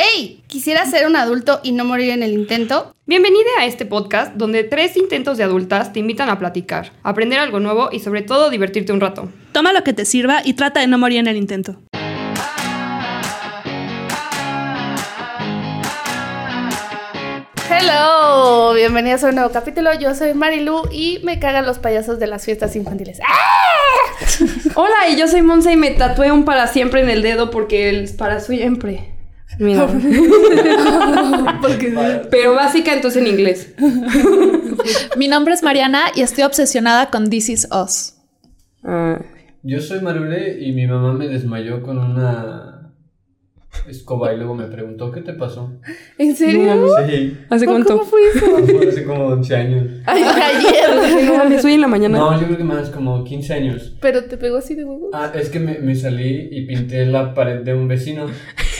¡Hey! ¿Quisiera ser un adulto y no morir en el intento? Bienvenida a este podcast donde tres intentos de adultas te invitan a platicar, aprender algo nuevo y sobre todo divertirte un rato. Toma lo que te sirva y trata de no morir en el intento. Hello, bienvenidos a un nuevo capítulo. Yo soy Marilu y me cagan los payasos de las fiestas infantiles. ¡Ah! Hola, y yo soy Monse y me tatué un para siempre en el dedo porque el para siempre. Mira. Pero básica entonces en inglés. Mi nombre es Mariana y estoy obsesionada con This Is Us. Ah, Yo soy Marule y mi mamá me desmayó con una escoba y luego me preguntó, ¿qué te pasó? ¿En serio? Sí, ¿Hace ¿Cómo cuánto? fue eso? hace como 11 años. Ay, ayer. No mames, hoy en la mañana. No, yo creo que más, como 15 años. Pero te pegó así de huevo. Ah, es que me, me salí y pinté la pared de un vecino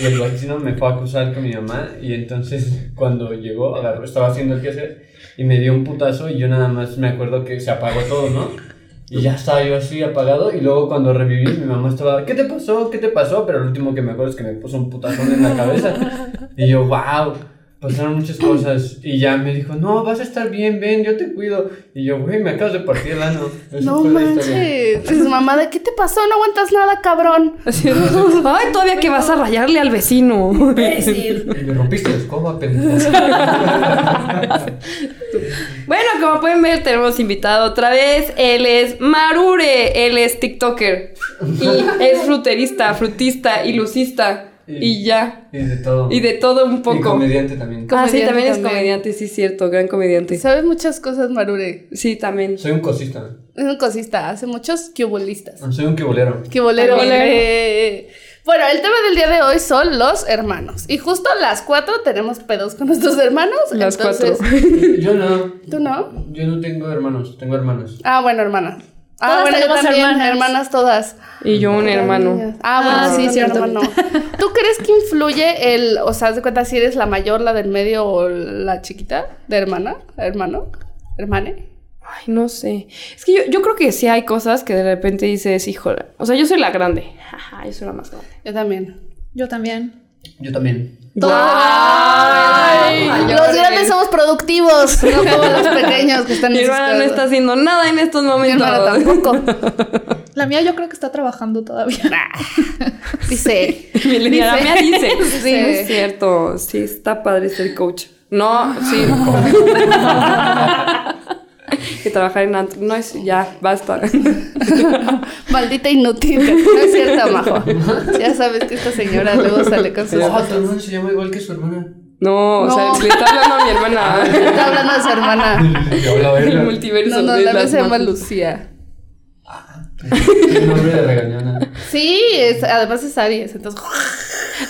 y el vecino me fue a acusar con mi mamá y entonces cuando llegó, agarró, estaba haciendo el quehacer y me dio un putazo y yo nada más me acuerdo que se apagó todo, ¿no? Y ya estaba yo así apagado y luego cuando reviví mi mamá estaba, ¿qué te pasó? ¿Qué te pasó? Pero lo último que me acuerdo es que me puso un putazón en la cabeza y yo, wow. Pasaron muchas cosas y ya me dijo, no, vas a estar bien, ven, yo te cuido. Y yo, güey, me acabas de partir el ano. No manches. Es mamá de ¿qué te pasó? No aguantas nada, cabrón. Así, Ay, todavía que vas a rayarle al vecino. Y me rompiste la escoba, pendejo. Bueno, como pueden ver, tenemos invitado otra vez. Él es Marure. Él es TikToker. Y es fruterista, frutista y lucista. Y ya. Y de todo. Y de todo un Y poco. comediante también. Ah, sí, Comediante también es comediante, sí, cierto, gran comediante. Sabes muchas cosas, Marure. Sí, también. Soy un cosista. Es un cosista, hace muchos cubolistas. Soy un quibolero. ¡Qué bolero! Bolero. eh. Bueno, el tema del día de hoy son los hermanos. Y justo las cuatro tenemos pedos con nuestros hermanos. Las entonces, Yo no. ¿Tú no? Yo no tengo hermanos, tengo hermanos. Ah, bueno, hermana. Ah, Todas bueno, yo tenemos también, hermanas. hermanas. todas. Y yo un hermano. Ah, bueno, Ah, sí, cierto. hermano. ¿Tú crees que influye el, o sea, de cuenta si eres la mayor, la del medio o la chiquita de hermana, hermano, hermane? Ay, no sé. Es que yo, yo creo que sí hay cosas que de repente dices, híjole. O sea, yo soy la grande. Jaja, yo soy la más grande. Yo también. Yo también. Yo también. Ay, Ay, los grandes somos productivos, no como los pequeños que están Mi hermana no está haciendo nada en estos Mi momentos. hermana tampoco. La mía yo creo que está trabajando todavía. Dice. Mi la mía dice. Dice. Sí, es cierto. Sí, está padre ser coach. No, sí. que trabajar en antro. No es, ya, basta. Maldita inútil. No es cierto, Majo. Ya sabes que esta señora luego sale con sus Oh, tu hermano se llama igual que su hermana. No, o No. sea, le está hablando a mi hermana. Está hablando de su hermana. El multiverso No, no, la vez se llama. Lucía. Un nombre de regañona. Sí, es, además es Aries, entonces.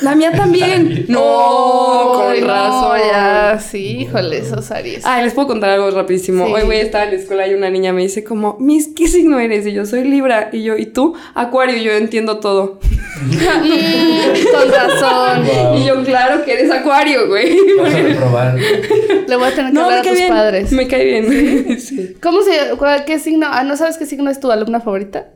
La mía también. No, Ay, con no, razón. ya, sí, híjole, esos Aries. Ay, les puedo contar algo rapidísimo. Sí. Hoy voy a estar en la escuela y una niña me dice como, Miss, ¿qué signo eres? Y yo soy Libra. Y yo, ¿y tú? Acuario. Y yo entiendo todo. Mm, con razón. Wow. Y yo, claro que eres Acuario, güey. Vas a reprobar. Le voy a tener que No, hablar a tus bien. padres. Me cae bien. Sí. ¿Cómo se cuál- qué signo? Ah, ¿no sabes qué signo es tu alumna favorita?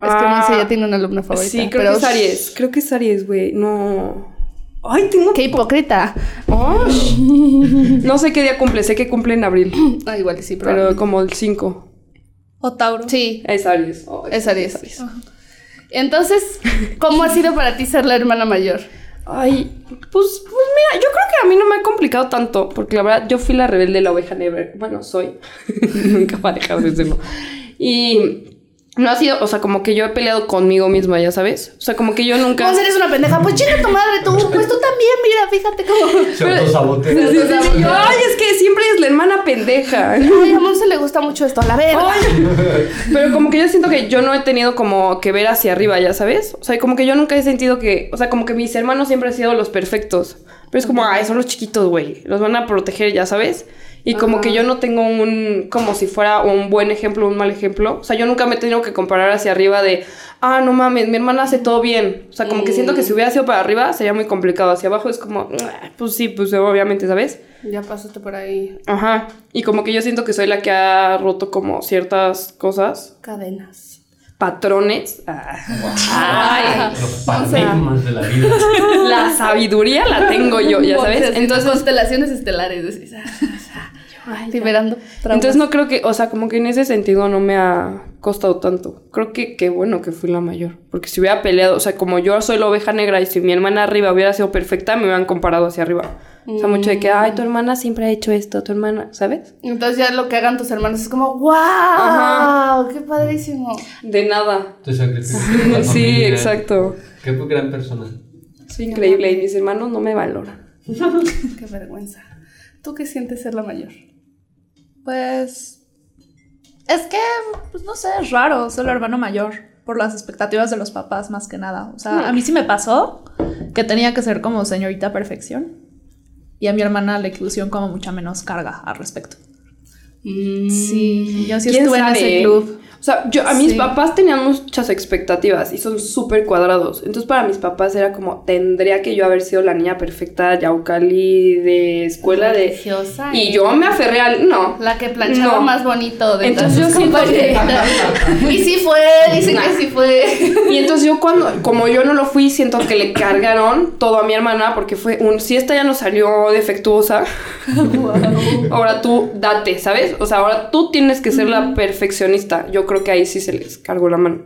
Es que Ah, Monse ya tiene una alumna favorita. Sí, creo pero- que es Aries. Creo que es Aries, güey. No. Ay, tengo Qué hipócrita. Ay. No sé qué día cumple, sé que cumple en abril, Ah, igual y sí, pero. pero como el 5. O Tauro. Sí, Es Aries. Ay, es Aries. Entonces, ¿cómo ha sido para ti ser la hermana mayor? Ay, pues, pues mira, yo creo que a mí no me ha complicado tanto, porque la verdad yo fui la rebelde, la oveja negra. Bueno, soy. Nunca va a dejar de serlo. Y no ha sido, o sea, como que yo he peleado conmigo misma, ya sabes. O sea, como que yo nunca. Vos eres una pendeja. Pues chinga tu madre, tú. Pues tú también, mira, fíjate cómo. Se autosabotea. Sí, sí, sí, sí, yo, ay, es que siempre es la hermana pendeja. Ay, a Monse le gusta mucho esto, la verga. Ay, pero como que yo siento que yo no he tenido como que ver hacia arriba, ya sabes. O sea, como que yo nunca he sentido que, o sea, como que mis hermanos siempre han sido los perfectos. Pero es como, ay, son los chiquitos, güey. Los van a proteger, ya sabes. Y como que yo no tengo un, como si fuera un buen ejemplo, un mal ejemplo. O sea, yo nunca me he tenido que comparar hacia arriba de, ah, no mames, mi hermana hace todo bien. O sea, como que siento que si hubiera sido para arriba sería muy complicado. Hacia abajo es como, "Ah, pues sí, pues obviamente, ¿sabes? Ya pasaste por ahí. Ajá. Y como que yo siento que soy la que ha roto como ciertas cosas. Cadenas. patrones. Ay, Los o sea, paradigmas de la vida. la sabiduría la tengo yo, ya sabes. Entonces, Entonces, constelaciones estelares. Ah, liberando. traumas. entonces no creo que, o sea, como que en ese sentido no me ha costado tanto. Creo que qué bueno que fui la mayor. Porque si hubiera peleado, o sea, como yo soy la oveja negra y si mi hermana arriba hubiera sido perfecta, me hubieran comparado hacia arriba. O sea, mucho de que, ay, tu hermana siempre ha hecho esto, tu hermana, ¿sabes? Entonces ya lo que hagan tus hermanos es como, ¡wow! Ajá. ¡Qué padrísimo! De nada. Te sacrificas Sí, familia. exacto. Qué gran persona. Soy increíble y mis hermanos no me valoran. ¡Qué vergüenza! ¿Tú qué sientes ser la mayor? Pues. Es que, pues no sé, es raro ser el hermano mayor. Por las expectativas de los papás, más que nada. O sea, a mí sí me pasó que tenía que ser como señorita perfección. Y a mi hermana le pusieron como mucha menos carga al respecto. Sí, yo sí ¿Quién estuve en ese club. O sea, yo, a mis Sí. papás tenían muchas expectativas y son súper cuadrados. Entonces, para mis papás era como, tendría que yo haber sido la niña perfecta, Yaucali, de escuela de... Y ¿eh? yo me aferré al... No. La que planchaba No. más bonito de Entonces yo siento que-. Y sí fue, dicen que sí fue. Y entonces yo cuando, como yo no lo fui, siento que le cargaron todo a mi hermana porque fue un, si esta ya no salió defectuosa, ahora tú date, ¿sabes? O sea, ahora tú tienes que ser la perfeccionista. Yo creo que ahí sí se les cargó la mano.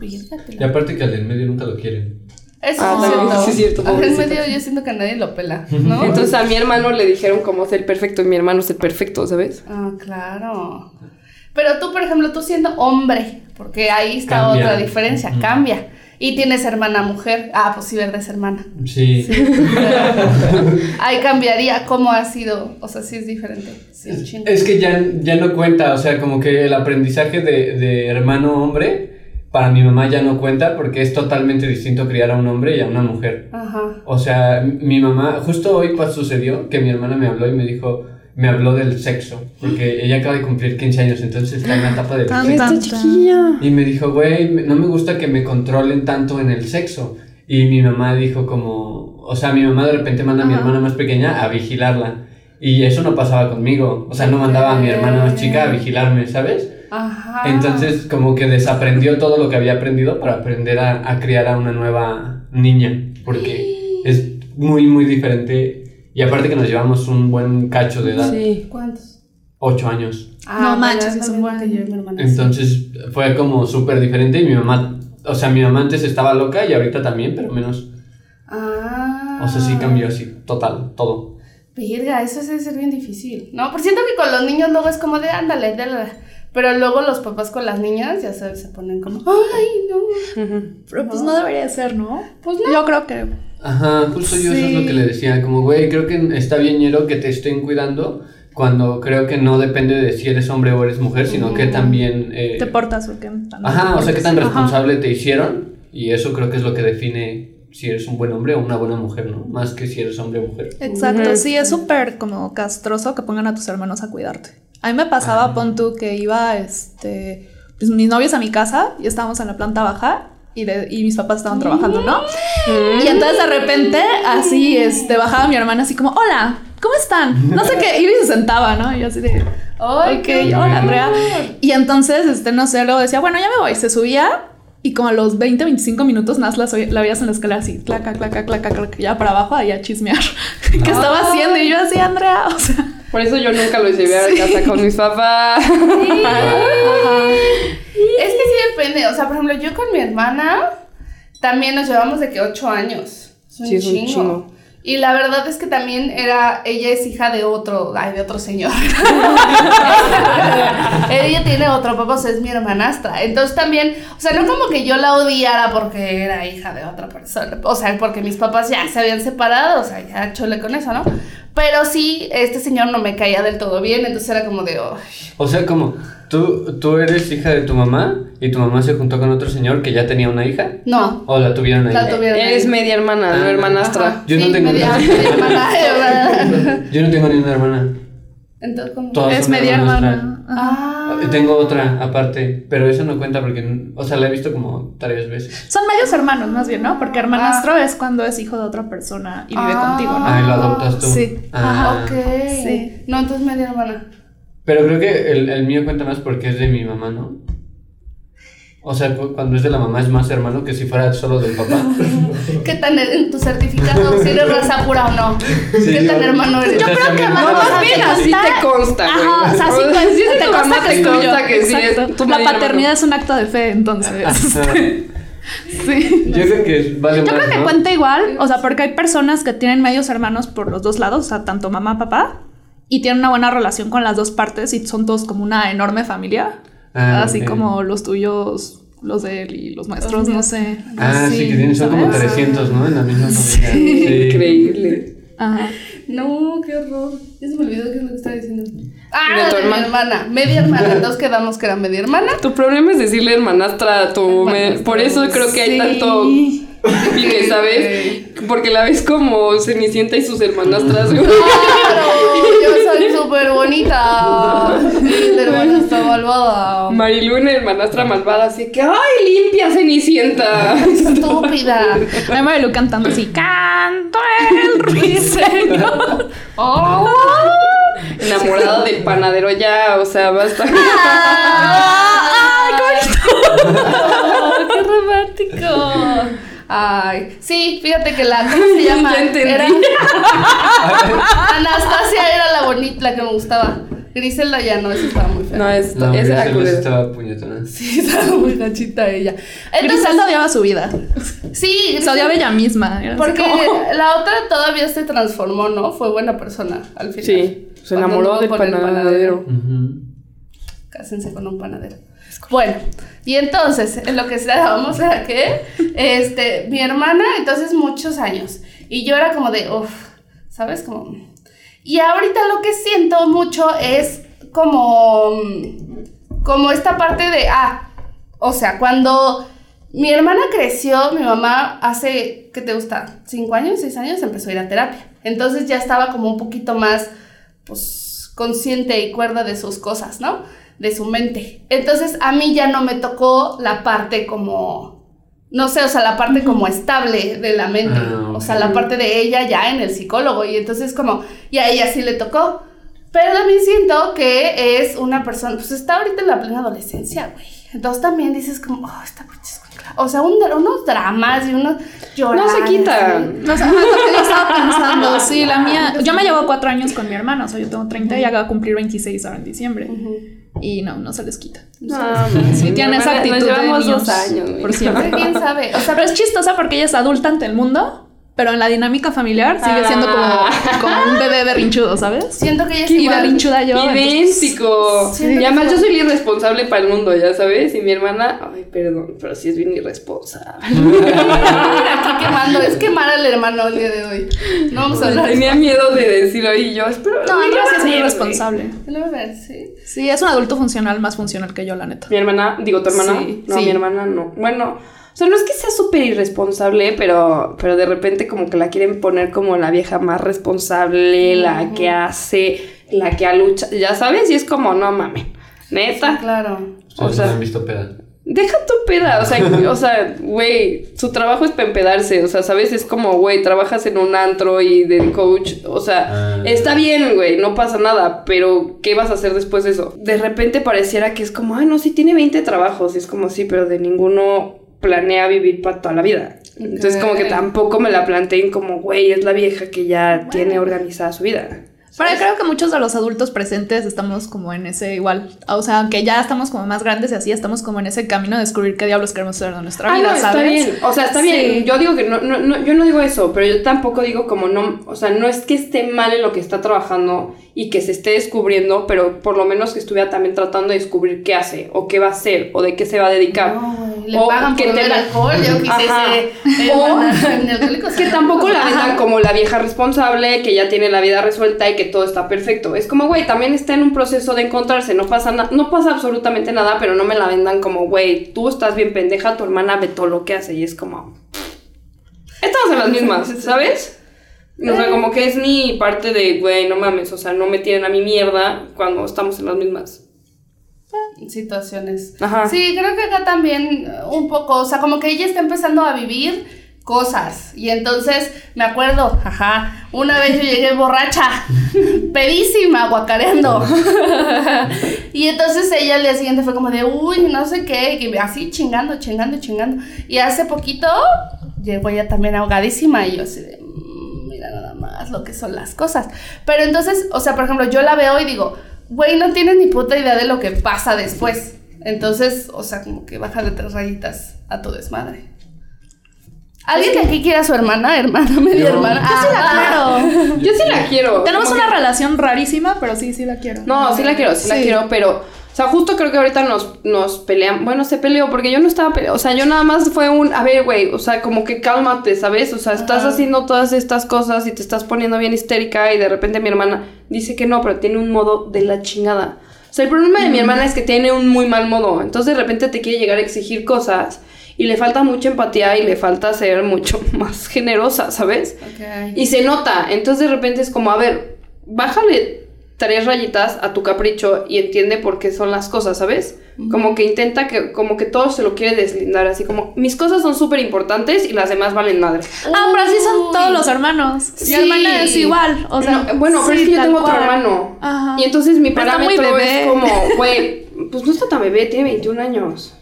Y aparte que al del medio nunca lo quieren. Eso Ah, es también, cierto. sí es cierto, Al pobrecito. medio yo siento que a nadie lo pela, ¿no? Entonces a mi hermano le dijeron cómo ser perfecto y mi hermano es el perfecto, ¿sabes? Ah, claro. Pero tú, por ejemplo, tú siendo hombre, porque ahí está Cambia. otra diferencia, cambia. Y tienes hermana mujer. Ah, pues sí, verdad, es hermana. Sí. Ahí cambiaría cómo ha sido. O sea, sí es diferente. Sí, chingo. Es que ya, ya no cuenta, o sea, como que el aprendizaje de, de hermano hombre para mi mamá ya no cuenta porque es totalmente distinto criar a un hombre y a una mujer. Ajá. O sea, mi mamá, justo hoy pues, sucedió que mi hermana me habló y me dijo, me habló del sexo, porque ella acaba de cumplir 15 años, entonces está en la etapa del Tan, sexo. Esta chiquilla. Y me dijo, güey, no me gusta que me controlen tanto en el sexo. Y mi mamá dijo como, o sea, mi mamá de repente manda a mi Ajá. hermana más pequeña a vigilarla. Y eso no pasaba conmigo. O sea, no mandaba a mi hermana más chica a vigilarme, ¿sabes? Ajá. Entonces como que desaprendió todo lo que había aprendido para aprender a, a criar a una nueva niña. Porque es muy, muy diferente. Y aparte que nos llevamos un buen cacho de edad. Sí. ¿Cuántos? Ocho años. Ah, No manches, bueno, es un buen- que yo y mi hermana, sí. Entonces fue como súper diferente y mi mamá, o sea, mi mamá antes estaba loca y ahorita también, pero menos. Ah. O sea, sí cambió así, total, todo. Verga, eso debe ser bien difícil. No, por siento que con los niños luego es como de ándale, dale. Pero luego los papás con las niñas, ya sabes, se ponen como, ay, no. Pero pues no debería de ser, ¿no? Pues no. Yo creo que. Ajá, justo yo eso es lo Sí. que le decía, como, güey, creo que está bien ñero que te estén cuidando cuando creo que no depende de si eres hombre o eres mujer, sino que también... eh, Te portas o qué tan Ajá, o sea, qué tan Ajá. responsable te hicieron y eso creo que es lo que define si eres un buen hombre o una buena mujer, ¿no? Más que si eres hombre o mujer. Exacto, Ujú. sí, es súper como castroso que pongan a tus hermanos a cuidarte. A mí me pasaba, pon tú, que iba, este, pues mis novios a mi casa y estábamos en la planta baja y, de- y mis papás estaban trabajando, ¿no? Y entonces de repente, así, este, bajaba mi hermana así como, hola, ¿cómo están? No sé qué, iba y se sentaba, ¿no? Y yo así de, ok, hola, Andrea. Y entonces, este, no sé, luego decía, bueno, ya me voy, se subía y como a los 20, 25 minutos más la, veías en la escalera así, claca, claca, claca, claca, ya para abajo, ahí a chismear. ¿Qué estaba haciendo? Y yo así, Andrea, o sea... Por eso yo nunca los llevé a casa con mis papás. Es que sí depende. O sea, por ejemplo, yo con mi hermana también nos llevamos de que ocho años. Es un Sí, es un chingo. Y la verdad es que también era, ella es hija de otro, ay, de otro señor. ella tiene otro papá, o sea, es mi hermanastra. Entonces también, o sea, no como que yo la odiara porque era hija de otra persona. O sea, porque mis papás ya se habían separado, o sea, ya chole con eso, ¿no? Pero sí, este señor no me caía del todo bien, entonces era como de, "Ay, O sea, como tú, tú eres hija de tu mamá y tu mamá se juntó con otro señor que ya tenía una hija no. o la tuvieron ahí. La tuvieron Eres ahí. media hermana, no Ah. hermanastra. Ajá, Yo no sí, tengo media- hermana. Yo no tengo ni una hermana. Entonces, ¿cómo? Todas Es media hermana. Ah. Tengo otra aparte, pero eso no cuenta porque, o sea, la he visto como tres veces. Son medios hermanos, más bien, ¿no? Porque hermanastro es cuando es hijo de otra persona y vive Ah. contigo, ¿no? Ah, y lo adoptas tú. Sí. Ah. Ok. Sí. No, entonces media hermana. Pero creo que el, el mío cuenta más porque es de mi mamá, ¿no? O sea, cu- cuando es de la mamá es más hermano que si fuera solo del papá. ¿Qué tan en tu certificado si eres raza pura o no? ¿Qué tan yo- hermano eres? Yo creo que No, más bien así te consta. Ajá, o sea, sí, pues, sí te consta que es tuyo. consta que sí Exacto. es tu La paternidad hermano. es un acto de fe, entonces. Ajá. sí. Yo creo que vale Yo más, creo que ¿no? cuenta igual, o sea, porque hay personas que tienen medios hermanos por los dos lados, o sea, tanto mamá, papá, y tienen una buena relación con las dos partes y son todos como una enorme familia. Ah, así como los tuyos, los de él y los nuestros, no sé. Ah, sí, que tienen, son como ¿sabes? 300, ¿no? En la misma familia. Sí. Increíble. Ajá. No, qué horror. Ya se me olvidó qué es lo que estaba diciendo. De Ah, tu de mi hermana. hermana. Media hermana. Entonces quedamos que era media hermana. Tu problema es decirle hermanastra a tu... me- por eso creo que hay tanto pique, ¿sabes? Porque la ves como Cenicienta y sus hermanastras. Claro, súper bonita. La hermana está malvada. Marilu, una hermanastra malvada, así que ¡ay, limpia Cenicienta! Estúpida. A mí Marilu cantando así, canto el ruiseñor. Oh. Enamorada del panadero ya, o sea, basta. ¡Qué romántico! Ay, sí, fíjate que la, ¿cómo se llama? Ya entendí. Era- Anastasia era la bonita, la que me gustaba. Griselda ya no, esa estaba muy fea. No, es, No, esa era culera. estaba puñetona. Sí, estaba muy gachita ella. Entonces, Griselda odiaba su vida. sí, Se odiaba ella misma. Porque como- la otra todavía se transformó, ¿no? Fue buena persona al final. Sí, se enamoró del el panadero. Ujú. Cásense con un panadero. Bueno, y entonces, en lo que estábamos era que, este, mi hermana, entonces muchos años, y yo era como de, uff, ¿sabes? Como... Y ahorita lo que siento mucho es como, como esta parte de, ah, o sea, cuando mi hermana creció, mi mamá hace, ¿qué te gusta? ¿Cinco años, seis años? Empezó a ir a terapia. Entonces ya estaba como un poquito más, pues, consciente y cuerda de sus cosas, ¿no? De su mente. Entonces a mí ya no me tocó la parte como, no sé, o sea, la parte como estable de la mente. Ah, O sea, la parte de ella ya en el psicólogo. Y entonces como, y a ella sí le tocó. Pero también siento que es una persona, pues está ahorita en la plena adolescencia, güey. Entonces también dices como, oh, esta pinche escuela". O sea, un unos dramas y unos llorar. No se quita. No sé, ajá, lo que yo estaba pensando, sí, la mía. Yo me llevo cuatro años con mi hermana, o sea, yo tengo 30 y ella va a cumplir 26 ahora en diciembre. Y no, no se les quita. No, Sí, tiene esa actitud Nos de niños dos años. por siempre. ¿Quién sabe? O sea, Pero es chistosa porque ella es adulta ante el mundo, pero en la dinámica familiar sigue siendo como, Ah. como un bebé berrinchudo, ¿sabes? siento que ella es Y igual. berrinchuda yo. Idéntico. Y además yo soy la irresponsable para el mundo, ya sabes. Y mi hermana, ay, perdón, pero sí es bien irresponsable. Aquí quemando, es quemar al hermano el día de hoy. No vamos a hablar. Tenía miedo de decirlo y yo, espero. No, mi Andrea sí es muy hermana, irresponsable. Sí. Sí, es un adulto funcional, más funcional que yo, la neta. Mi hermana, digo, tu hermana. Sí, no, sí. mi hermana no. Bueno, o sea, no es que sea súper irresponsable, pero, pero de repente como que la quieren poner como la vieja más responsable, la que hace, la que ha luchado, ya sabes, y es como, no mames. Neta. Claro. O O sea- han visto peda. Deja tu peda, o sea, o sea, güey, su trabajo es para empedarse, o sea, ¿sabes? Es como, güey, trabajas en un antro y del coach, o sea, Ah. está bien, güey, no pasa nada, pero ¿qué vas a hacer después de eso? De repente pareciera que es como, ay, no, sí tiene 20 trabajos, y es como, sí, pero de ninguno planea vivir para toda la vida. Entonces, como que tampoco me la planteen como, güey, es la vieja que ya tiene organizada su vida. Pero creo que muchos de los adultos presentes estamos como en ese igual. O sea, que ya estamos como más grandes y así, estamos como en ese camino de descubrir qué diablos queremos hacer de nuestra Ah, vida, no, está ¿sabes? bien. O sea, está Sí. bien. Yo digo que no, no, no, yo no digo eso, pero yo tampoco digo como no, o sea, no es que esté mal en lo que está trabajando y que se esté descubriendo, pero por lo menos que estuviera también tratando de descubrir qué hace, o qué va a hacer, o de qué se va a dedicar. No, güey, le O pagan que por te beber la- alcohol, yo. O-. Que tampoco la vendan como la vieja responsable, que ya tiene la vida resuelta y que todo está perfecto. Es como, güey, también está en un proceso de encontrarse, no pasa nada, no pasa absolutamente nada, pero no me la vendan como, güey, tú estás bien pendeja, tu hermana ve todo lo que hace y es como... Estamos en las mismas, ¿sabes? O sea, como que es mi parte de, güey, no mames, o sea, no me tienen a mi mierda cuando estamos en las mismas. situaciones. Ajá. Sí, creo que acá también uh, un poco, o sea, como que ella está empezando a vivir cosas. Y entonces me acuerdo, ajá, una vez yo llegué borracha, pedísima, guacareando. y entonces ella al día siguiente fue como de, uy, no sé qué, que así chingando, chingando, chingando. Y hace poquito llegó ella también ahogadísima y yo así de, "Mm, mira nada más lo que son las cosas. Pero entonces, o sea, por ejemplo, yo la veo y digo, güey, no tienes ni puta idea de lo que pasa después. Entonces, o sea, como que baja de tres rayitas a tu desmadre. ¿Alguien de aquí quiere a su hermana, hermana, media Yo. hermana? Yo sí la Ah, quiero. Yo sí la quiero. Tenemos una que- relación rarísima, pero sí, sí la quiero. No, sí la quiero, sí, la quiero, pero. O sea, justo creo que ahorita nos, nos peleamos. Bueno, se peleó porque yo no estaba peleando. O sea, yo nada más fue un. A ver, güey. O sea, como que cálmate, ¿sabes? O sea, estás Ajá. haciendo todas estas cosas y te estás poniendo bien histérica y de repente mi hermana dice que no, pero tiene un modo de la chingada. O sea, el problema de mi hermana es que tiene un muy mal modo. Entonces de repente te quiere llegar a exigir cosas y le falta mucha empatía y le falta ser mucho más generosa, ¿sabes? Y se nota. Entonces de repente es como, a ver, bájale tres rayitas a tu capricho y entiende por qué son las cosas, ¿sabes? Como que intenta que, como que todo se lo quiere deslindar, así como, mis cosas son súper importantes y las demás valen madre. Ah, pero así son todos los hermanos. Sí. Mi hermana es igual. O sea, No, bueno, pero es que yo tengo otro hermano. Ajá. Y entonces mi parámetro es como, güey, pues no está tan bebé, tiene 21 años.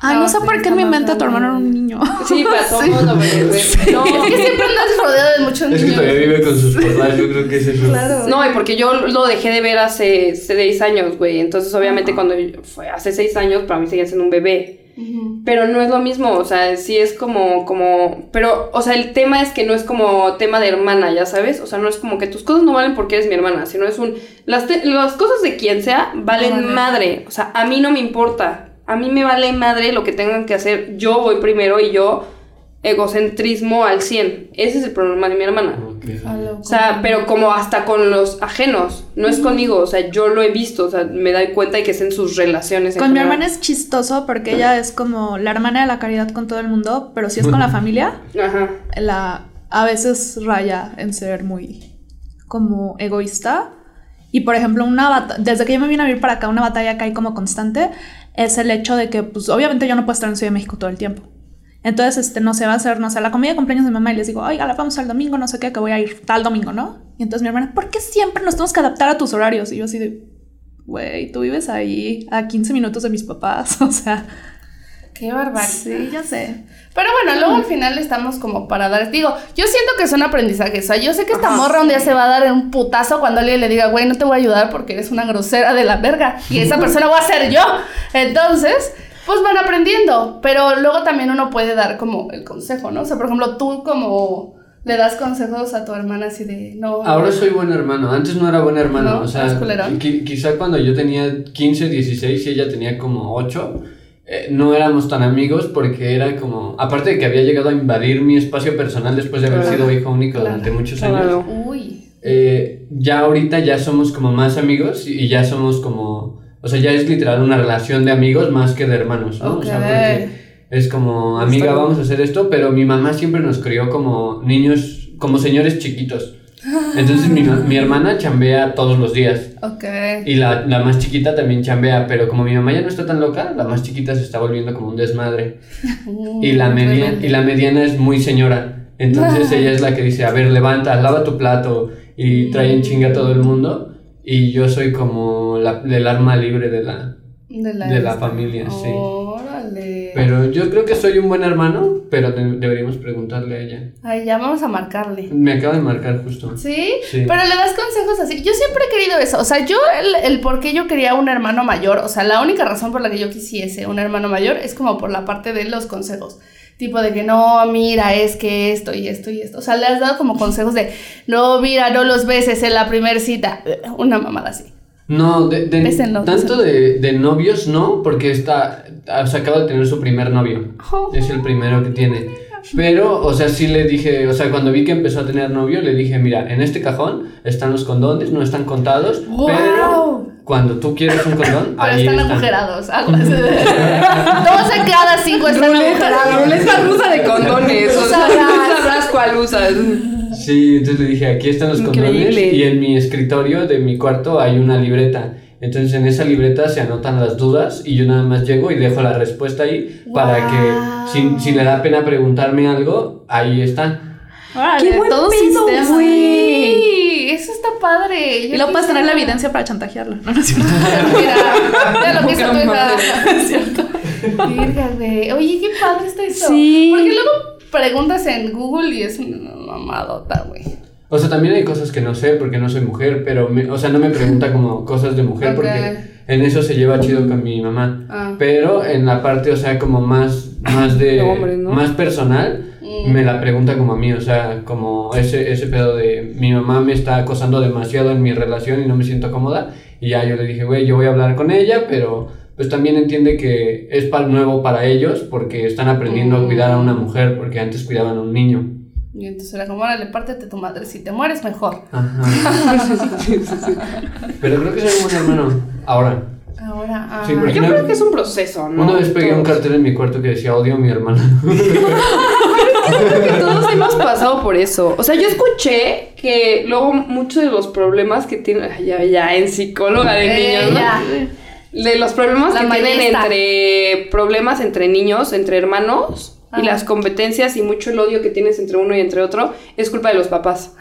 Ay, no, No, sé sí, por qué en mi mente tu hermano era un niño. Sí, para todo el mundo, bebé. No, Es que siempre andas rodeado de muchos Es que niños. todavía vive con sus papás, yo creo que es eso. Claro. No, y porque yo lo dejé de ver hace seis años, güey. Entonces, obviamente, cuando fue hace seis años, para mí seguía siendo un bebé. Pero no es lo mismo, o sea, sí es como, como, pero, o sea, el tema es que no es como tema de hermana, ya sabes, o sea, no es como que tus cosas no valen porque eres mi hermana, sino es un, las, te- las cosas de quien sea valen vale. madre, o sea, a mí no me importa, a mí me vale madre lo que tengan que hacer, yo voy primero y yo, egocentrismo al 100, ese es el problema de mi hermana. O sea, pero como hasta con los ajenos, no es conmigo, o sea, yo lo he visto, o sea, me doy cuenta de que es en sus relaciones. en Con mi hermana es chistoso porque ella es como la hermana de la caridad con todo el mundo, pero si es con la familia, Ajá. la a veces raya en ser muy como egoísta. Y por ejemplo, una desde que yo me vine a vivir para acá, una batalla que hay como constante es el hecho de que, pues, obviamente yo no puedo estar en Ciudad de México todo el tiempo. Entonces, este, no se va a hacer, no sé, la comida de cumpleaños de mamá y les digo, oiga, la vamos al domingo, no sé qué, que voy a ir tal domingo, ¿no? Y entonces mi hermana, ¿por qué siempre nos tenemos que adaptar a tus horarios? Y yo así de, güey, tú vives ahí a 15 minutos de mis papás, o sea, Qué barbaridad. sí, ya sé. Pero bueno, luego al final estamos como para dar. Digo, yo siento que es un aprendizaje. O sea, yo sé que esta morra un día se va a dar en un putazo cuando alguien le diga, güey, no te voy a ayudar porque eres una grosera de la verga. Y esa persona voy a ser yo. Entonces, pues van aprendiendo. Pero luego también uno puede dar como el consejo, ¿no? O sea, por ejemplo, tú como le das consejos a tu hermana así de, no. Ahora soy buen hermano, antes no era buen hermano, ¿No? o sea, qui- quizá cuando yo tenía 15, 16 y ella tenía como 8, eh, no éramos tan amigos porque era como, aparte de que había llegado a invadir mi espacio personal después de haber Claro. sido hijo único Claro. durante muchos Claro. años, Uy. eh, ya ahorita ya somos como más amigos y ya somos como, o sea, ya es literal una relación de amigos más que de hermanos, ¿no? O sea, porque es como, amiga, vamos a hacer esto, pero mi mamá siempre nos crió como niños, como señores chiquitos. Entonces mi, mi hermana chambea todos los días. Ok. Y la, la más chiquita también chambea, pero como mi mamá ya no está tan loca, la más chiquita se está volviendo como un desmadre. Y la, media, y la mediana es muy señora. Entonces ella es la que dice, a ver, levanta, lava tu plato y trae en chinga a todo el mundo. Y yo soy como la, el arma libre de la... De la, de la familia, sí. Pero yo creo que soy un buen hermano, pero de- deberíamos preguntarle a ella. Ay, ya vamos a marcarle. Me acaba de marcar justo. ¿Sí? Sí. Pero le das consejos así. Yo siempre he querido eso. O sea, yo el, el por qué yo quería un hermano mayor, o sea, la única razón por la que yo quisiese un hermano mayor es como por la parte de los consejos. Tipo de que no, mira, es que esto y esto y esto. O sea, le has dado como consejos de no, mira, no los beses en la primera cita. Una mamada así. No, de, de- tanto de, de novios no, porque está, o sea, acaba de tener su primer novio. Oh. Es el primero que tiene. Pero, o sea, sí le dije, o sea, cuando vi que empezó a tener novio, le dije, mira, en este cajón están los condones, no están contados, pero cuando tú quieres un condón, Pero ahí están están. agujerados. Dos de cada cinco están agujerados. Ruleta rusa de condones. O sea, sabrás cuál usas. Sí, entonces le dije, aquí están los Increíble. condones y en mi escritorio de mi cuarto hay una libreta. Entonces en esa libreta se anotan las dudas y yo nada más llego y dejo la respuesta ahí para Wow. que si, si le da pena preguntarme algo, ahí está. ¡Qué buen todo un pedo, sistema. güey! Sí, eso está padre. Y luego puedes tener la evidencia para chantajearla. No, no es cierto. Mira, ya lo que hizo tu hija. Es cierto. Oye, qué padre está eso. Sí. Porque luego preguntas en Google y es una mamadota, güey. O sea, también hay cosas que no sé porque no soy mujer, pero, me- o sea, no me pregunta como cosas de mujer Ok. porque en eso se lleva chido con mi mamá. Ah. Pero en la parte, o sea, como más, más de, hombre, ¿no? más personal, Mm. me la pregunta como a mí, o sea, como ese, ese pedo de mi mamá me está acosando demasiado en mi relación y no me siento cómoda. Y ya yo le dije, güey, yo voy a hablar con ella, pero pues también entiende que es para nuevo para ellos porque están aprendiendo a cuidar a una mujer porque antes cuidaban a un niño. Y entonces era como, órale, pártete tu madre. Si te mueres, mejor. Ajá. Pero creo que soy un buen hermano. Ahora. Ahora, ah. Sí, porque Yo una, creo que es un proceso, ¿no? una vez pegué un cartel en mi cuarto que decía odio a mi hermana. Creo que todos hemos pasado por eso. O sea, yo escuché que luego muchos de los problemas que tienen, ay, ya, ya en psicóloga de Eh, niños, ¿no? ya. De los problemas La que tienen entre problemas entre niños, entre hermanos y las competencias y mucho el odio que tienes entre uno y entre otro es culpa de los papás.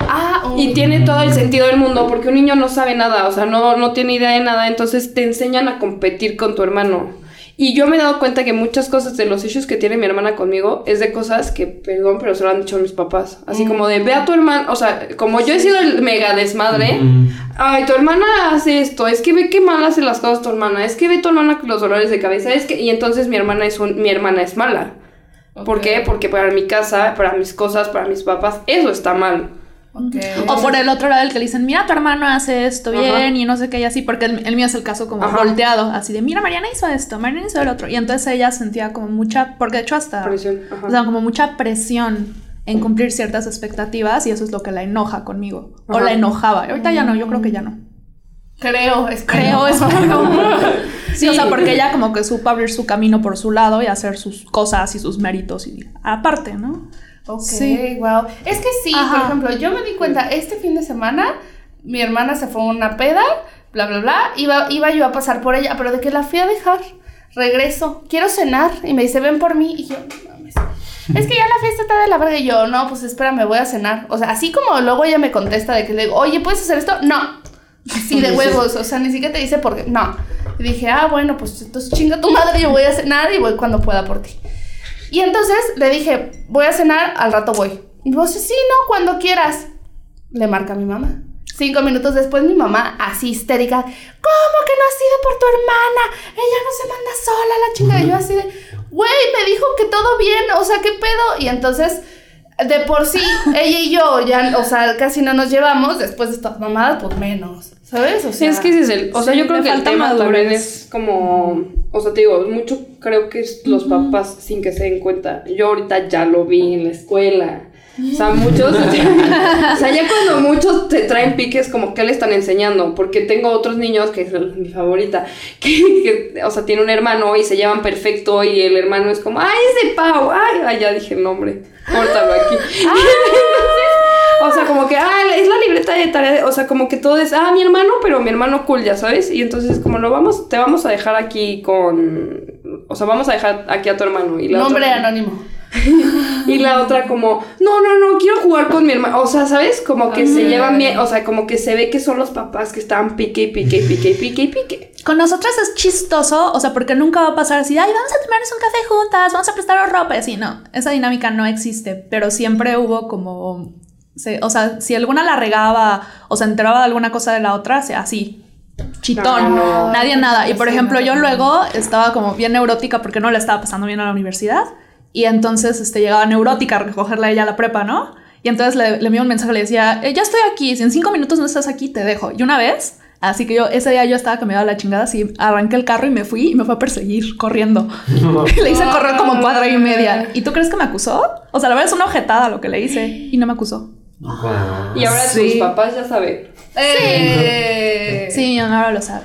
Ah, uy. Y tiene todo el sentido del mundo porque un niño no sabe nada, o sea, no, no tiene idea de nada, entonces te enseñan a competir con tu hermano. Y yo me he dado cuenta que muchas cosas de los issues que tiene mi hermana conmigo es de cosas que, perdón, pero se lo han dicho mis papás. Así como de, ve a tu hermano, o sea, como yo he sido el mega desmadre, ay, tu hermana hace esto, es que ve qué mal hace las cosas tu hermana, es que ve tu hermana con los dolores de cabeza, es que, y entonces mi hermana es un, mi hermana es mala. ¿Por qué? Porque para mi casa, para mis cosas, para mis papás, eso está mal. O por el otro lado, el que le dicen, mira, tu hermano hace esto bien Ajá. y no sé qué, y así, porque el, el mío es el caso como Ajá. volteado, así de, mira, Mariana hizo esto, Mariana hizo el otro. Y entonces ella sentía como mucha, porque de hecho hasta, Presión, ajá. o sea, como mucha presión en cumplir ciertas expectativas y eso es lo que la enoja conmigo. O Ajá. la enojaba. Ahorita ya no, yo creo que ya no. Creo, es Creo, eso Sí, o sea, porque ella como que supo abrir su camino por su lado y hacer sus cosas y sus méritos y aparte, ¿no? Ok, Sí. wow. Es que sí, por ejemplo, yo me di cuenta, este fin de semana, mi hermana se fue a una peda, bla, bla, bla, iba, iba yo a pasar por ella, pero de que la fui a dejar, regreso, quiero cenar, y me dice, ven por mí, y yo, mames. Es que ya la fiesta está de la verga, y yo, no, pues espérame, voy a cenar. O sea, así como luego ella me contesta de que le digo, oye, ¿puedes hacer esto? No. Así de huevos, o sea, ni siquiera te dice por qué, no. Dije, ah, bueno, pues entonces chinga tu madre, yo voy a cenar y voy cuando pueda por ti. Y entonces le dije, voy a cenar, al rato voy. Y vos, sí, no, cuando quieras. Le marca mi mamá. Cinco minutos después mi mamá, así histérica, ¿cómo que no ha sido por tu hermana? Ella no se manda sola, la chingada. Y yo así de, güey, me dijo que todo bien, o sea, ¿qué pedo? Y entonces, de por sí, ella y yo ya, o sea, casi no nos llevamos, después de estas mamadas, pues menos, ¿sabes? O sea, es que ese es el. O sea, sí, yo creo que el tema madurez. es como. O sea, te digo, mucho creo que los papás sin que se den cuenta. Yo ahorita ya lo vi en la escuela. O sea, muchos. o sea, ya cuando muchos te traen piques, como que le están enseñando. Porque tengo otros niños, que es mi favorita, que, que, o sea, tiene un hermano y se llevan perfecto. Y el hermano es como, ¡ay, es de Pau! ¡Ay, ay, ya dije el nombre! Córtalo aquí. O sea, como que, ah, es la libreta de tarea, o sea, como que todo es, ah, mi hermano, pero mi hermano cool, ya sabes. Y entonces, como lo vamos, te vamos a dejar aquí con, o sea, vamos a dejar aquí a tu hermano. Y la Nombre otra, anónimo. Y la otra como, no, no, no, quiero jugar con mi hermano. O sea, ¿sabes? Como que se llevan bien, o sea, como que se ve que son los papás que estaban pique y pique y pique y pique y pique. Con nosotras es chistoso, o sea, porque nunca va a pasar así, ay, vamos a tomarnos un café juntas, vamos a prestar ropa, y así, no, esa dinámica no existe, pero siempre hubo como, se- o sea, si alguna la regaba o se enteraba de alguna cosa de la otra, así, chitón, No. nadie nada. Y por ejemplo, yo luego estaba como bien neurótica porque no le estaba pasando bien a la universidad, y entonces este, llegaba neurótica a recogerla ella a la prepa, ¿no? Y entonces le, le envié un mensaje, le decía, "Eh, ya estoy aquí, si en cinco minutos no estás aquí, te dejo. Y una vez, así que yo, ese día yo estaba que me iba a la chingada, así arranqué el carro y me fui y me fue a perseguir corriendo. le hice correr como cuadra y media. ¿Y tú crees que me acusó? O sea, la verdad es una ojetada lo que le hice y no me acusó. Y ahora Sí. tus papás ya saben. Eh, Sí, mi mamá ahora lo sabe.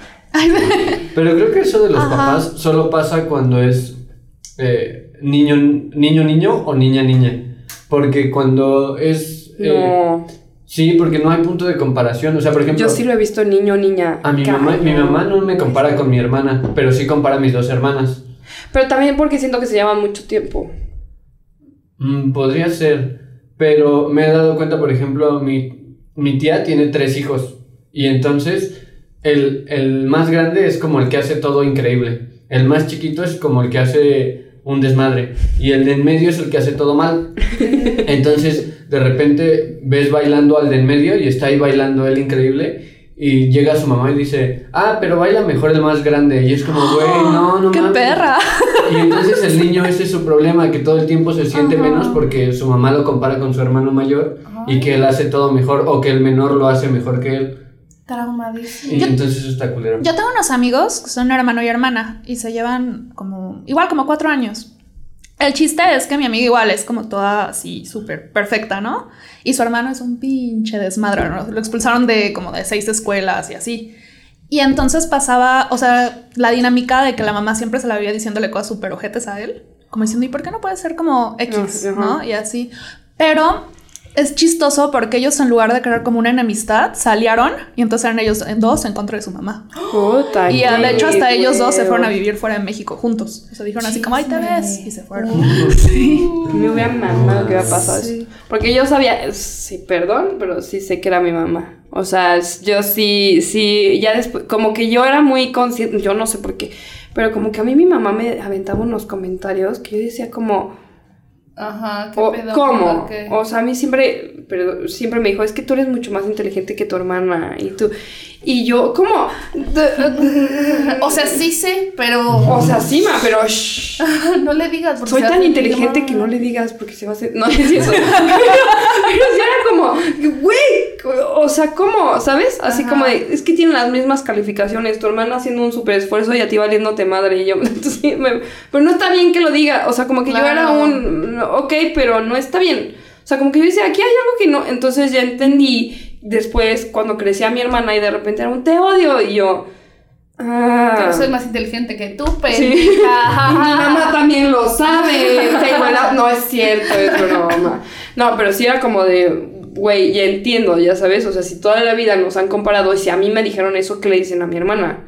Pero creo que eso de los Ajá. papás solo pasa cuando es eh, niño, niño, niño o niña, niña. Porque cuando es... eh, No. Sí, porque no hay punto de comparación. O sea, por ejemplo, Yo sí lo he visto niño, niña. a mi mamá, mi mamá no me compara con mi hermana, pero sí compara a mis dos hermanas. Pero también porque siento que se llevan mucho tiempo. Mm, podría ser, pero me he dado cuenta, por ejemplo, mi, mi tía tiene tres hijos y entonces el, el más grande es como el que hace todo increíble, el más chiquito es como el que hace un desmadre y el de en medio es el que hace todo mal. Entonces, de repente ves bailando al de en medio y está ahí bailando él increíble. Y llega su mamá y dice, ah, pero baila mejor el más grande. Y es como, güey, no, no ¡Qué mames". perra! Y entonces el niño ese es su problema, que todo el tiempo se siente menos porque su mamá lo compara con su hermano mayor y que él hace todo mejor o que el menor lo hace mejor que él. Traumadísimo. Y entonces eso está culero. Yo tengo unos amigos que son hermano y hermana y se llevan como, igual como cuatro años. El chiste es que mi amiga igual es como toda así súper perfecta, ¿no? Y su hermano es un pinche desmadre, ¿no? Lo expulsaron de como de seis escuelas y así. Y entonces pasaba, o sea, la dinámica de que la mamá siempre se la veía diciéndole cosas súper ojetes a él. Como diciendo, ¿y por qué no puede ser como X, Ajá. no? Y así. Pero es chistoso porque ellos en lugar de crear como una enemistad, salieron y entonces eran ellos en dos en contra de su mamá. Puta, Y de hecho hasta ellos dos se fueron a vivir fuera de México juntos. O sea, dijeron así como, ahí te ves. Y se fueron. Me hubiera mamado que hubiera pasado eso. Porque yo sabía, sí, perdón, pero sí sé que era mi mamá. O sea, yo sí, sí, ya después, como que yo era muy consciente, yo no sé por qué, pero como que a mí mi mamá me aventaba unos comentarios que yo decía como, Ajá, qué o, pedo. ¿cómo? O sea, a mí siempre, pero siempre me dijo, es que tú eres mucho más inteligente que tu hermana y tú, y yo, ¿cómo? O sea, sí sé, pero O sea, sí, ma, pero shh. no le digas. porque Soy tan inteligente que no le digas porque se va a hacer. No, es eso. pero, pero sí era como, güey, o sea, ¿cómo? ¿Sabes? Así Ajá. como de, es que tienen las mismas calificaciones. Tu hermana haciendo un súper esfuerzo y a ti valiéndote madre. Y yo, entonces, sí, me- pero no está bien que lo diga. O sea, como que yo era un, ok, pero no está bien. O sea, como que yo decía, aquí hay algo que no. Entonces ya entendí después cuando crecía mi hermana y de repente era un te odio. Y yo, ah. Yo soy más inteligente que tú, Sí. Y mi mamá también lo sabe. No es cierto, es broma. No, pero sí era como de, güey, ya entiendo, ya sabes. O sea, si toda la vida nos han comparado y si a mí me dijeron eso, ¿qué le dicen a mi hermana?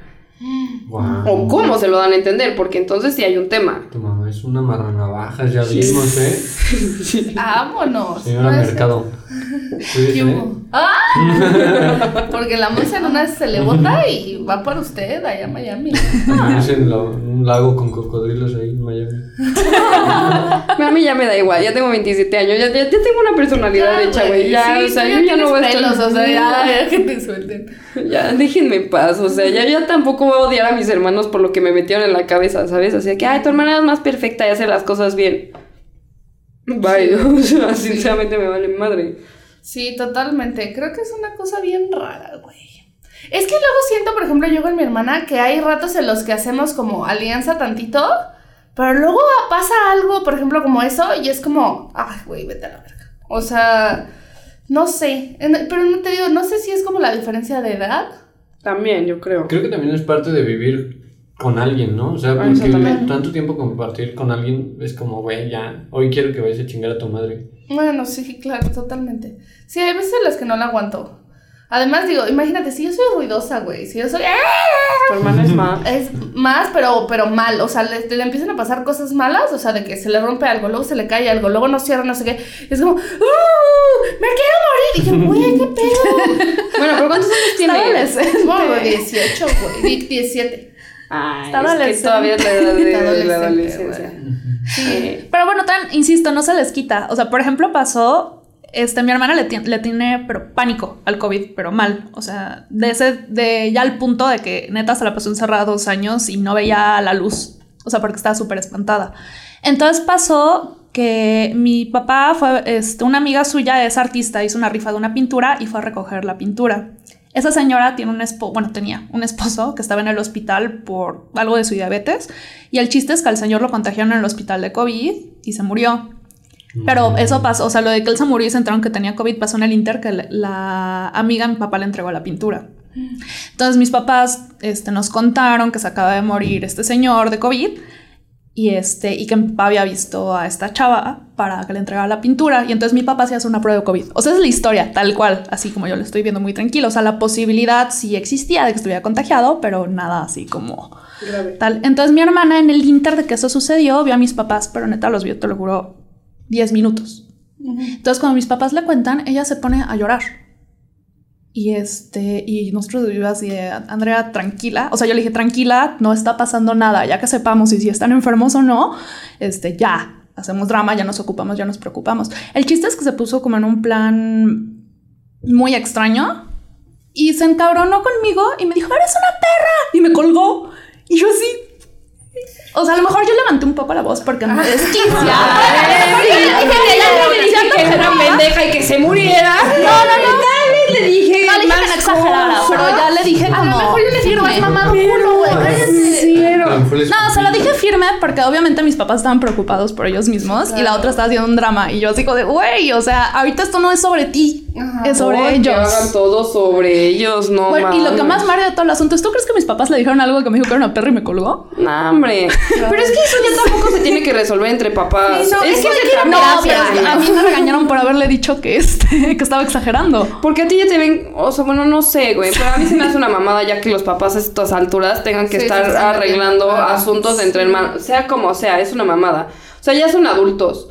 Guau. O cómo se lo dan a entender, porque entonces sí hay un tema. Tu mamá es una marranavajas, ya vimos, ¿eh? Vámonos. Señora No Mercado. ¿Qué ¿eh? hubo? ¡Ah! Porque la moza en una se le bota y va por usted allá a Miami. Vivimos en un lago con cocodrilos ahí en Miami. A mí ya me da igual, ya tengo 27 años, ya, ya, ya tengo una personalidad Ya, hecha, güey. Ya, sí, o sea, yo ya no voy a estar. pelos, o sea, ya, ya que te suelten. Ya, déjenme en paz, o sea, ya, ya tampoco voy a odiar a mis hermanos por lo que me metieron en la cabeza, ¿sabes? Así que, ay, tu hermana es más perfecta y hace las cosas bien. Bye, o sea, sinceramente me vale madre. Sí, totalmente. Creo que es una cosa bien rara, güey. Es que luego siento, por ejemplo, yo con mi hermana, que hay ratos en los que hacemos como alianza tantito, pero luego pasa algo, por ejemplo, como eso, y es como, ay, güey, vete a la verga. O sea, no sé. Pero no te digo, no sé si es como la diferencia de edad. También, yo creo. Creo que también es parte de vivir con alguien, ¿no? O sea, Ah, porque tanto tiempo compartir con alguien es como, güey, ya, hoy quiero que vayas a chingar a tu madre. Bueno, sí, claro, totalmente. Sí, hay veces en las que no la aguanto. Además, digo, imagínate, si yo soy ruidosa, güey, si yo soy... Tu hermana es más. Es más, pero, pero mal. O sea, le, le empiezan a pasar cosas malas. O sea, de que se le rompe algo, luego se le cae algo, luego no cierra, no sé qué. Y es como, ¡Uh! ¡Me quiero morir! Y yo, güey, ¿qué pedo? Bueno, pero ¿cuántos años tiene? Como 18, güey. di- 17. Ay, Está es que adolescente. todavía es la adolescencia. Eh, Pero bueno, tan, insisto, no se les quita. O sea, por ejemplo, pasó. Este, mi hermana le tiene pero pánico al COVID, pero mal. O sea, de ese, de ya al punto de que neta se la pasó encerrada dos años y no veía la luz. O sea, porque estaba súper espantada. Entonces pasó que mi papá fue, este, una amiga suya es artista, hizo una rifa de una pintura y fue a recoger la pintura. Esa señora tiene un esposo, bueno, tenía un esposo que estaba en el hospital por algo de su diabetes y el chiste es que al señor lo contagiaron en el hospital de COVID y se murió. Pero eso pasó, o sea, lo de que él se murió y se enteraron que tenía COVID pasó en el Inter que la- amiga de mi papá le entregó la pintura. Entonces mis papás este, nos contaron que se acaba de morir este señor de COVID y este y que mi papá había visto a esta chava para que le entregara la pintura y entonces mi papá se hace una prueba de COVID. O sea, es la historia tal cual, así como yo lo estoy viendo muy tranquilo. O sea, la posibilidad sí existía de que estuviera contagiado, pero nada así como tal. Entonces mi hermana en el inter de que eso sucedió vio a mis papás, pero neta los vio, te lo juro, 10 minutos. Entonces cuando mis papás le cuentan, ella se pone a llorar. Y este, y nosotros yo así, de, Andrea, tranquila. O sea, yo le dije, tranquila, no está pasando nada, ya que sepamos si, si están enfermos o no, este, ya, hacemos drama, ya nos ocupamos, ya nos preocupamos. El chiste es que se puso como en un plan muy extraño y se encabronó conmigo y me dijo, eres una perra. Y me colgó. Y yo así. O sea, a lo mejor yo levanté un poco la voz porque no es que era pendeja y que se muriera. No, no, no. Tal vez le dije. No le dije más pero ya le dije A como lo mejor yo le dije, firme. "Vas mamado culo, güey, cállate". Sí, pero- A No, se lo dije firme porque obviamente mis papás estaban preocupados por ellos mismos y la otra estaba haciendo un drama y yo así como de, güey, o sea, ahorita esto no es sobre ti, Ajá. es sobre ellos. Que hagan todo sobre ellos, no Bueno, y lo que más mario de todo el asunto es, ¿tú crees que mis papás le dijeron algo que me dijo que era una perra y me colgó? No, hombre. Pero es que eso ya tampoco se tiene que resolver entre papás. Sí, no, es es que que se No, pero a mí me regañaron por haberle dicho que, este, que estaba exagerando. Porque a ti ya te ven, o sea, bueno, no sé, güey, pero a mí se me hace una mamada ya que los papás a estas alturas tengan que Sí, estar arreglando asuntos entre hermanos, sea como sea, es una mamada. O sea, ya son adultos.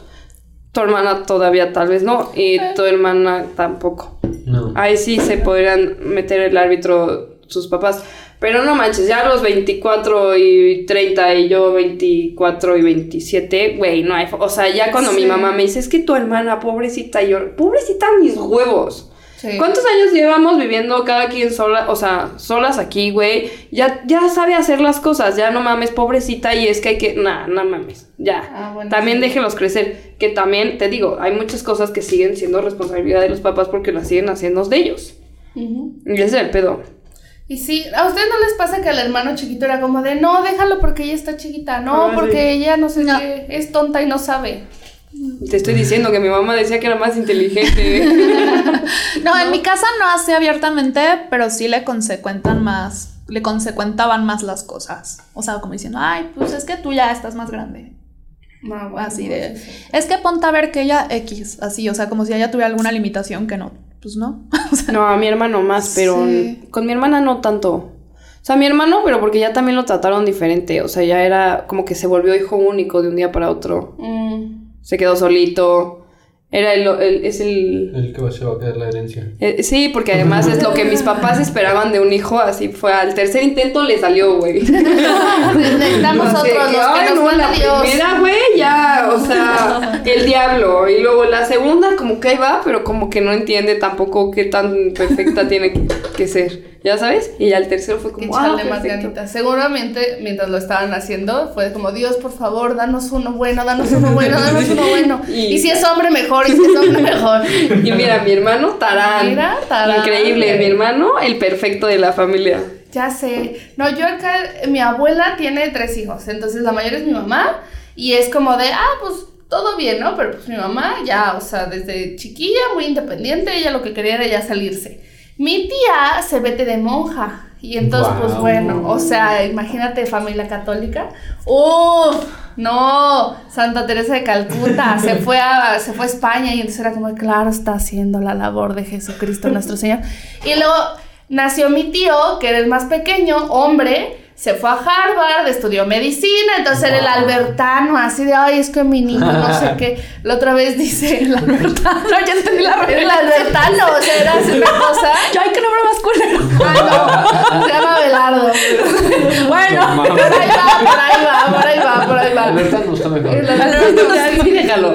Tu hermana todavía tal vez no, y tu hermana tampoco. No. Ahí sí se podrían meter el árbitro sus papás. Pero no manches, ya a los 24 y 30 y yo 24 y 27, güey, no hay... O sea, ya cuando mi mamá me dice, es que tu hermana, pobrecita, y yo, pobrecita mis huevos. Sí. ¿Cuántos años llevamos viviendo cada quien sola, o sea, solas aquí, güey? Ya, ya sabe hacer las cosas, ya no mames, pobrecita, y es que hay que, nah, no mames, ya. Ah, bueno, también sí. déjenlos crecer, que también, te digo, hay muchas cosas que siguen siendo responsabilidad de los papás porque las siguen haciendo de ellos. Ujú. Y ese es el pedo. Y sí, ¿a ustedes no les pasa que al hermano chiquito era como de, no, déjalo porque ella está chiquita, no, Ah, porque sí. ella no sé No. qué, es tonta y no sabe? Te estoy diciendo que mi mamá decía que era más inteligente. No, en mi casa no así abiertamente, pero sí le consecuentan más, le consecuentaban más las cosas. O sea, como diciendo, ay, pues es que tú ya estás más grande. Ah, bueno, Así de, sí, sí. es que ponte a ver que ella X, así, o sea, como si ella tuviera alguna limitación que no, pues no. O sea, No, a mi hermano más, pero Sí. con mi hermana no tanto. O sea, mi hermano, pero porque ya también lo trataron diferente. O sea, ya era como que se volvió hijo único de un día para otro. Mm. Se quedó solito. Era el, el- es el El que se va a quedar la herencia. Eh, sí, porque además es lo que mis papás esperaban de un hijo, así fue al tercer intento le salió, güey. Necesitamos que, los que "Ay, nos no, la Dios. primera, güey, ya, o sea, el diablo. Y luego la segunda, como que ahí va, pero como que no entiende tampoco qué tan perfecta tiene que, que ser, ¿ya sabes? Y ya el tercero fue como, ah, más ganitas. Seguramente, mientras lo estaban haciendo, fue como, Dios, por favor, danos uno bueno, danos uno bueno, danos uno bueno. Y- Y, si es hombre, mejor, y si es hombre, mejor. Y mira, mi hermano, Tarán. Mira, Tarán. Increíble, mi hermano, el perfecto de la familia. Ya sé. No, yo acá, mi abuela tiene tres hijos, entonces la mayor es mi mamá, y es como de, ah, pues todo bien, ¿no? Pero pues mi mamá ya, o sea, desde chiquilla, muy independiente, ella lo que quería era ya salirse. Mi tía se vete de monja. Y entonces, pues bueno, o sea, imagínate familia católica. ¡Uf! No, Santa Teresa de Calcuta se fue a, se fue a España y entonces era como, claro, está haciendo la labor de Jesucristo nuestro Señor. Y luego nació mi tío, que era el más pequeño, hombre, se fue a Harvard, estudió medicina, entonces era el albertano, así de, ay, es que mi niño, no sé qué. La otra vez dice, el albertano, ya entendí la el albertano, o sea, era así una cosa. Yo, ay, qué nombre más culero. Ah, no, se llama Belardo. Bueno, Por ahí va, por ahí va, por ahí va, por ahí va. Alerta no está mejor. El albertano, sí. Déjalo.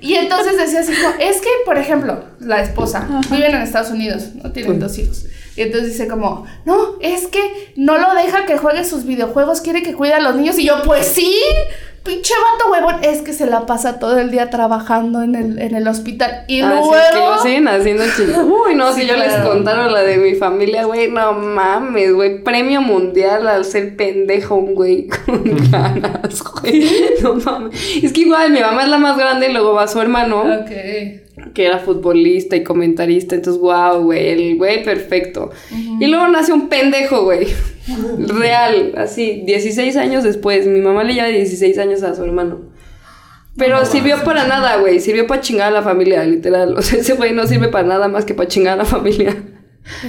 Y entonces decía así es que, por ejemplo, la esposa, viven en Estados Unidos, no tienen dos hijos. Y entonces dice como, no, es que no lo deja que juegue sus videojuegos, quiere que cuide a los niños. Y yo, pues sí, pinche vato huevón, es que se la pasa todo el día trabajando en el, en el hospital. Y Ah, sí, luego... que lo siguen haciendo chido. Uy, no, Sí, si yo les contara la de mi familia, güey, no mames, güey. Premio mundial al ser pendejo, un güey con ganas, güey. No mames. Es que igual mi mamá es la más grande y luego va su hermano. Ok. Que era futbolista y comentarista. Entonces, wow, güey, el güey perfecto. Y luego nació un pendejo, güey. Real, así, 16 años después. Mi mamá le lleva 16 años a su hermano. Pero sirvió para nada, güey. Sirvió para chingar a la familia, literal. O sea, ese güey no sirve para nada más que para chingar a la familia.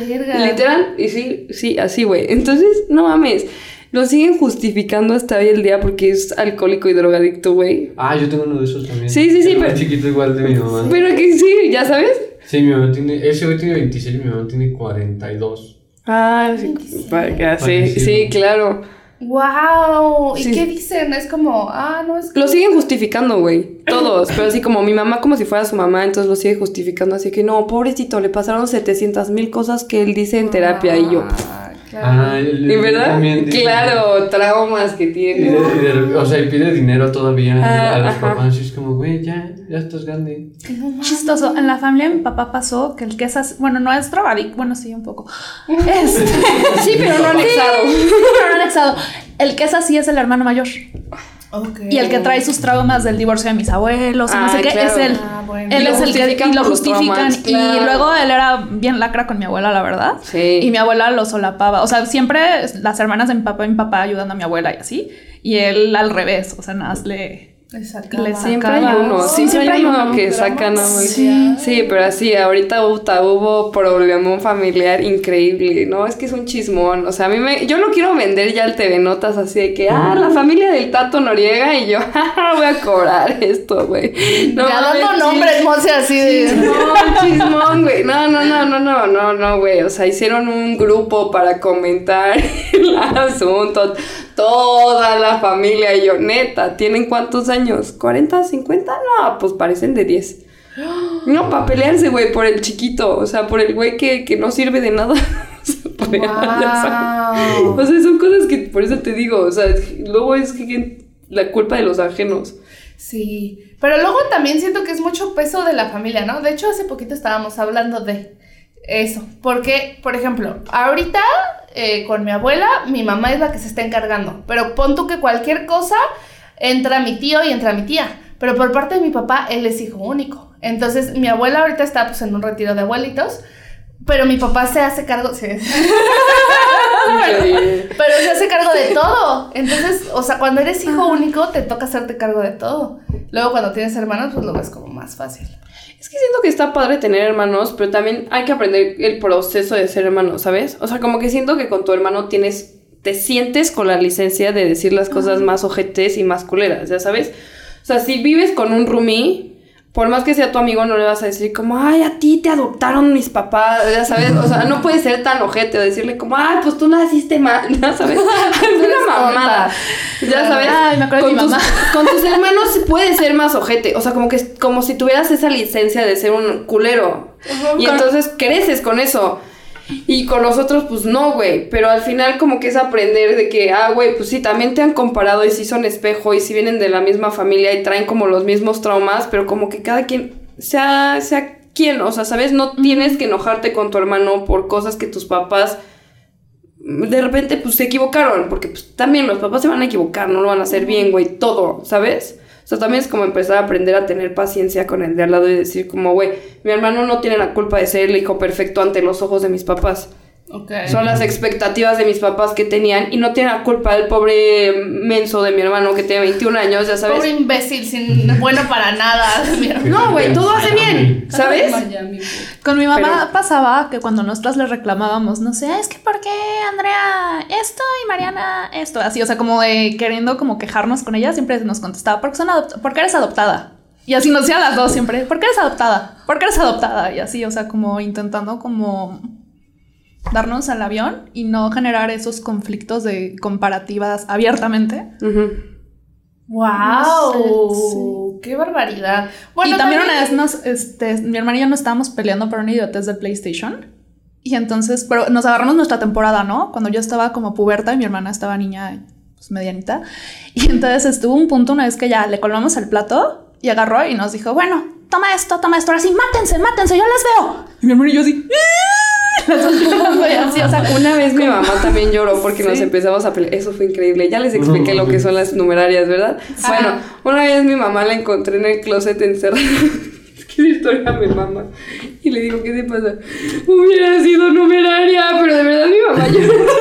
Verga. Literal, y sí, sí, así, güey. Entonces, no mames. Lo siguen justificando hasta hoy el día porque es alcohólico y drogadicto, güey. Ah, yo tengo uno de esos también. Sí, sí, sí, pero- chiquito igual de mi mamá. Pero que sí, ¿ya sabes? Sí, mi mamá tiene. Ese güey tiene 26 y mi mamá tiene 42. Ah, sí, para que- sí, sí, claro. Wow. ¿Y Sí. qué dicen? Es como, ah, no es que. Lo siguen justificando, güey. Todos. Pero así como mi mamá, como si fuera su mamá, entonces lo sigue justificando. Así que no, pobrecito, le pasaron 700 mil cosas que él dice en terapia. Y yo, Ah, claro. Ah, el- ¿y el- verdad? también dice- Claro, traumas que Y de- tiene. y de- o sea, y pide dinero todavía Ah, a los ajá. papás. Y es como, güey, ya, ya estás grande. Chistoso. En la familia de mi papá pasó que el que es así, bueno, no es drogadicto, bueno, sí, un poco. Este, Sí, pero no anexado. pero no anexado. El que es así es el hermano mayor. Y el que trae sus traumas del divorcio de mis abuelos, y no Ah, sé qué, claro. es él. Ah, bueno. Él es el que y lo justifican. traumas, Y claro. luego él era bien lacra con mi abuela, la verdad. Sí. Y mi abuela lo solapaba. O sea, siempre las hermanas de mi papá y mi papá ayudando a mi abuela y así. Y él al revés. O sea, nada más le. Le Siempre hay uno, Sí, siempre, hay uno, que sacan a sí. Sí, pero así, ahorita puta, hubo problemón familiar increíble, ¿no? Es que es un chismón, o sea, a mí me... Yo lo quiero vender ya al TV Notas así de que, ah, la familia del Tato Noriega y yo, jaja, voy a cobrar esto, güey. No, ya dando nombres, Monse, así de. no, chismón, güey. No, no, no, no, no, no, no, güey. O sea, hicieron un grupo para comentar el asunto. Toda la familia. Y yo, neta, ¿tienen cuántos años? ¿40, 50? No, pues parecen de 10. No, para pelearse, güey, por el chiquito. O sea, por el güey que, que no sirve de nada. O sea. Wow. O son cosas que por eso te digo. O sea, luego es que la culpa de los ajenos. Sí, pero luego también siento que es mucho peso de la familia, ¿no? De hecho, hace poquito estábamos hablando de eso, porque, por ejemplo, ahorita eh, con mi abuela, mi mamá es la que se está encargando, pero pon tú que cualquier cosa entra mi tío y entra mi tía, pero por parte de mi papá, él es hijo único. Entonces, mi abuela ahorita está pues en un retiro de abuelitos, pero mi papá se hace cargo, sí, pero se hace cargo de todo. Entonces, o sea, cuando eres hijo único, te toca hacerte cargo de todo. Luego, cuando tienes hermanos, pues lo ves como más fácil. Es que siento que está padre tener hermanos, pero también hay que aprender el proceso de ser hermano, ¿sabes? O sea, como que siento que con tu hermano tienes, te sientes con la licencia de decir las cosas más ojetes y más culeras, ¿ya sabes? O sea, si vives con un roomie, por más que sea tu amigo, no le vas a decir como, ay, a ti te adoptaron mis papás, ya sabes, o sea, no puedes ser tan ojete o decirle como, ay, pues tú naciste mal, ya sabes, alguna mamada, ya sabes, Ay, me acuerdo de con tus, con tus hermanos puedes ser más ojete, o sea, como que como si tuvieras esa licencia de ser un culero, y entonces creces con eso. Y con los otros, pues no, güey. Pero al final, como que es aprender de que, ah, güey, pues sí, también te han comparado y sí son espejo y sí vienen de la misma familia y traen como los mismos traumas, pero como que cada quien sea, sea quien, o sea, ¿sabes? No tienes que enojarte con tu hermano por cosas que tus papás de repente, pues se equivocaron, porque pues también los papás se van a equivocar, no lo van a hacer bien, güey, todo, ¿sabes? O sea, también es como empezar a aprender a tener paciencia con el de al lado y decir como, güey, mi hermano no tiene la culpa de ser el hijo perfecto ante los ojos de mis papás. Ok. Son las expectativas de mis papás que tenían y no tiene la culpa del pobre menso de mi hermano que tiene 21 años, ya sabes. Pobre imbécil, sin bueno para nada. No, güey, todo hace bien, ¿sabes? Con mi mamá Pero- pasaba que cuando nosotras le reclamábamos, no sé, es que ¿por qué Andrea esto y Mariana esto? Así, o sea, como de queriendo como quejarnos con ella, siempre nos contestaba, porque son adopt porque eres adoptada. Y así nos decía las dos siempre, ¿por qué eres adoptada? ¿Por qué eres adoptada? Y así, o sea, como intentando como darnos al avión y no generar esos conflictos de comparativas abiertamente. ¡Wow! ¡Qué barbaridad! Bueno, y también una vez nos, este, mi hermana y yo nos estábamos peleando por una idiotez del PlayStation. Y entonces, pero nos agarramos nuestra temporada, ¿no? Cuando yo estaba como puberta y mi hermana estaba niña, pues medianita. Y entonces estuvo un punto una vez que ya le colmamos el plato y agarró y nos dijo, bueno, toma esto, toma esto, ahora sí, mátense, mátense, yo las veo. Y mi hermana y yo así, las Una vez mi mamá también lloró porque nos empezamos a pelear. Eso fue increíble. Ya les expliqué lo que son las numerarias, ¿verdad? Bueno, una vez mi mamá la encontré en el closet encerrada. que esa historia me mama. Y le digo, ¿qué te pasa? Hubiera sido numeraria, pero de verdad mi mamá llora.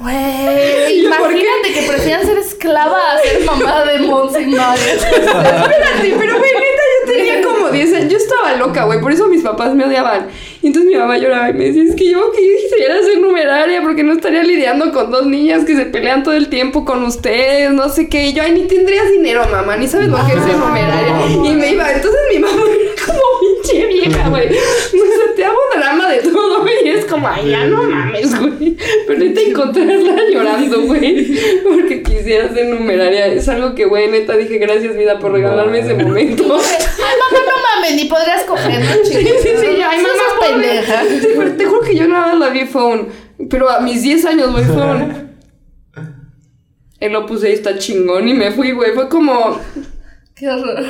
Güey, imagínate que prefieran ser esclava a ser mamá de Monse. Espérate, pero güey, neta, yo tenía como 10 años. Yo estaba loca, güey. Por eso mis papás me odiaban. Y entonces mi mamá lloraba y me decía, es que yo quisiera ser numeraria porque no estaría lidiando con dos niñas que se pelean todo el tiempo con ustedes, no sé qué. Y yo, ay, ni tendrías dinero, mamá, ni sabes lo que es ser numeraria. Y me iba, entonces mi mamá era como pinche vieja, güey. Sea, te hago drama de todo, güey. Y es como, ay, ya no mames, güey. Pero neta, encontrarla llorando, güey. Porque quisiera ser numeraria. Es algo que, güey, neta, dije, gracias, vida, por regalarme ese momento. Ay, mamá, no mames, ni podrías coger, ¿no, Sí, sí, sí, ay, mamá, pendeja. Sí, pero te juro que yo nada más la vi phone. Pero a mis 10 años, güey, phone. El Opus Dei está chingón y me fui, güey. Fue como, Qué horror.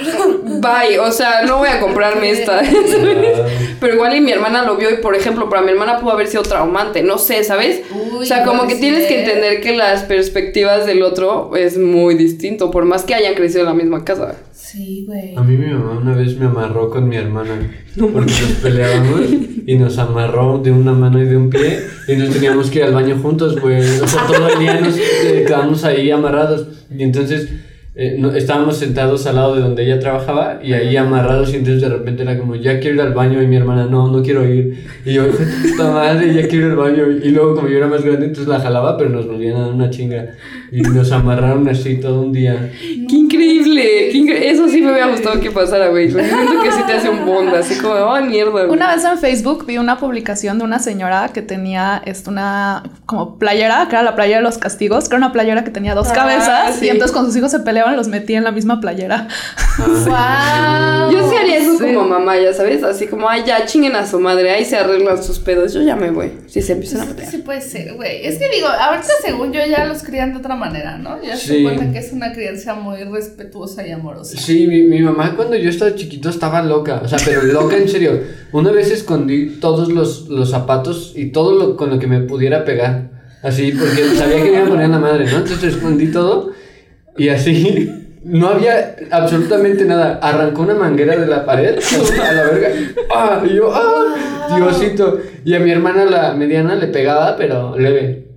bye, o sea, no voy a comprarme esta. ¿sabes? Pero igual y mi hermana lo vio y, por ejemplo, para mi hermana pudo haber sido traumante. No sé, ¿sabes? Uy, o sea, como que tienes que entender que las perspectivas del otro es muy distinto, por más que hayan crecido en la misma casa. Sí, güey. A mí mi mamá una vez me amarró con mi hermana porque nos peleábamos y nos amarró de una mano y de un pie y nos teníamos que ir al baño juntos, güey. O sea, todo el día nos eh, quedamos ahí amarrados y entonces eh, no- estábamos sentados al lado de donde ella trabajaba y ahí amarrados y entonces de repente era como, ya quiero ir al baño y mi hermana, no, no quiero ir. Y yo, puta madre, ya quiero ir al baño. Y luego como yo era más grande, entonces la jalaba, pero nos volvían a dar una chinga. Y nos amarraron así todo un día. ¡Qué increíble! qué incre- Eso sí me hubiera gustado que pasara, güey. Porque siento que sí te hace un bond, así como, ¡ay, mierda! güey". Una vez en Facebook vi una publicación de una señora que tenía este, una como playera, que era la playera de los castigos, que era una playera que tenía dos Ah, cabezas sí. y entonces cuando sus hijos se peleaban los metía en la misma playera. Wow. Yo sí haría eso Sí. como mamá, ya sabes, así como, ay, ya chinguen a su madre, ahí se arreglan sus pedos, yo ya me voy. Si se empiezan a pelear. Sí puede ser, güey. Es que digo, ahorita según yo ya los crían de otra manera, ¿no? Ya se cuenta que es una crianza muy respetuosa y amorosa. Sí, mi, mi mamá cuando yo estaba chiquito estaba loca, o sea, pero loca en serio. Una vez escondí todos los, los zapatos y todo lo con lo que me pudiera pegar, así, porque sabía que me iba a poner la madre, ¿no? Entonces escondí todo y así no había absolutamente nada. Arrancó una manguera de la pared a la verga. ¡Ah! Y yo, ¡ah! Diosito. Y a mi hermana, la mediana, le pegaba, pero leve.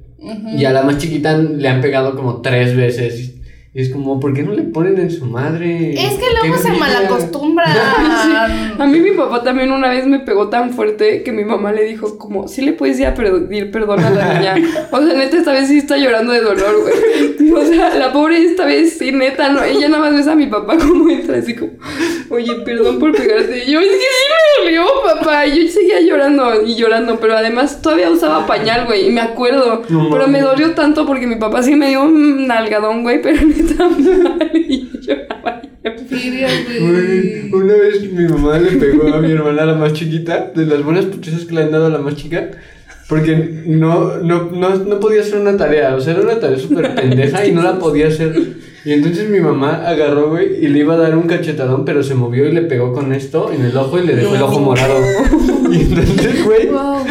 Y a la más chiquita le han pegado como tres veces. Y es como, ¿por qué no le ponen en su madre? Es que luego se malacostumbran. A mí mi papá también una vez me pegó tan fuerte que mi mamá le dijo como, sí le puedes ir a pedir perdón a la niña. O sea, neta, esta vez sí está llorando de dolor, güey. O sea, la pobre esta vez sí, neta, no. Ella nada más ves a mi papá como entra así como, oye, perdón por pegarte. Y yo, es que sí me dolió, papá. Y yo seguía llorando y llorando, pero además todavía usaba pañal, güey. Y me acuerdo. No pero me dolió tanto porque mi papá sí me dio un nalgadón, güey, pero Una vez mi mamá le pegó a mi hermana, la más chiquita, de las buenas putizas que le han dado a la más chica, porque no, no, no, no podía hacer una tarea, o sea, era una tarea súper pendeja y no la podía hacer. Y entonces mi mamá agarró, güey, y le iba a dar un cachetadón, pero se movió y le pegó con esto en el ojo y le dejó el ojo morado. Y entonces, güey, Wow.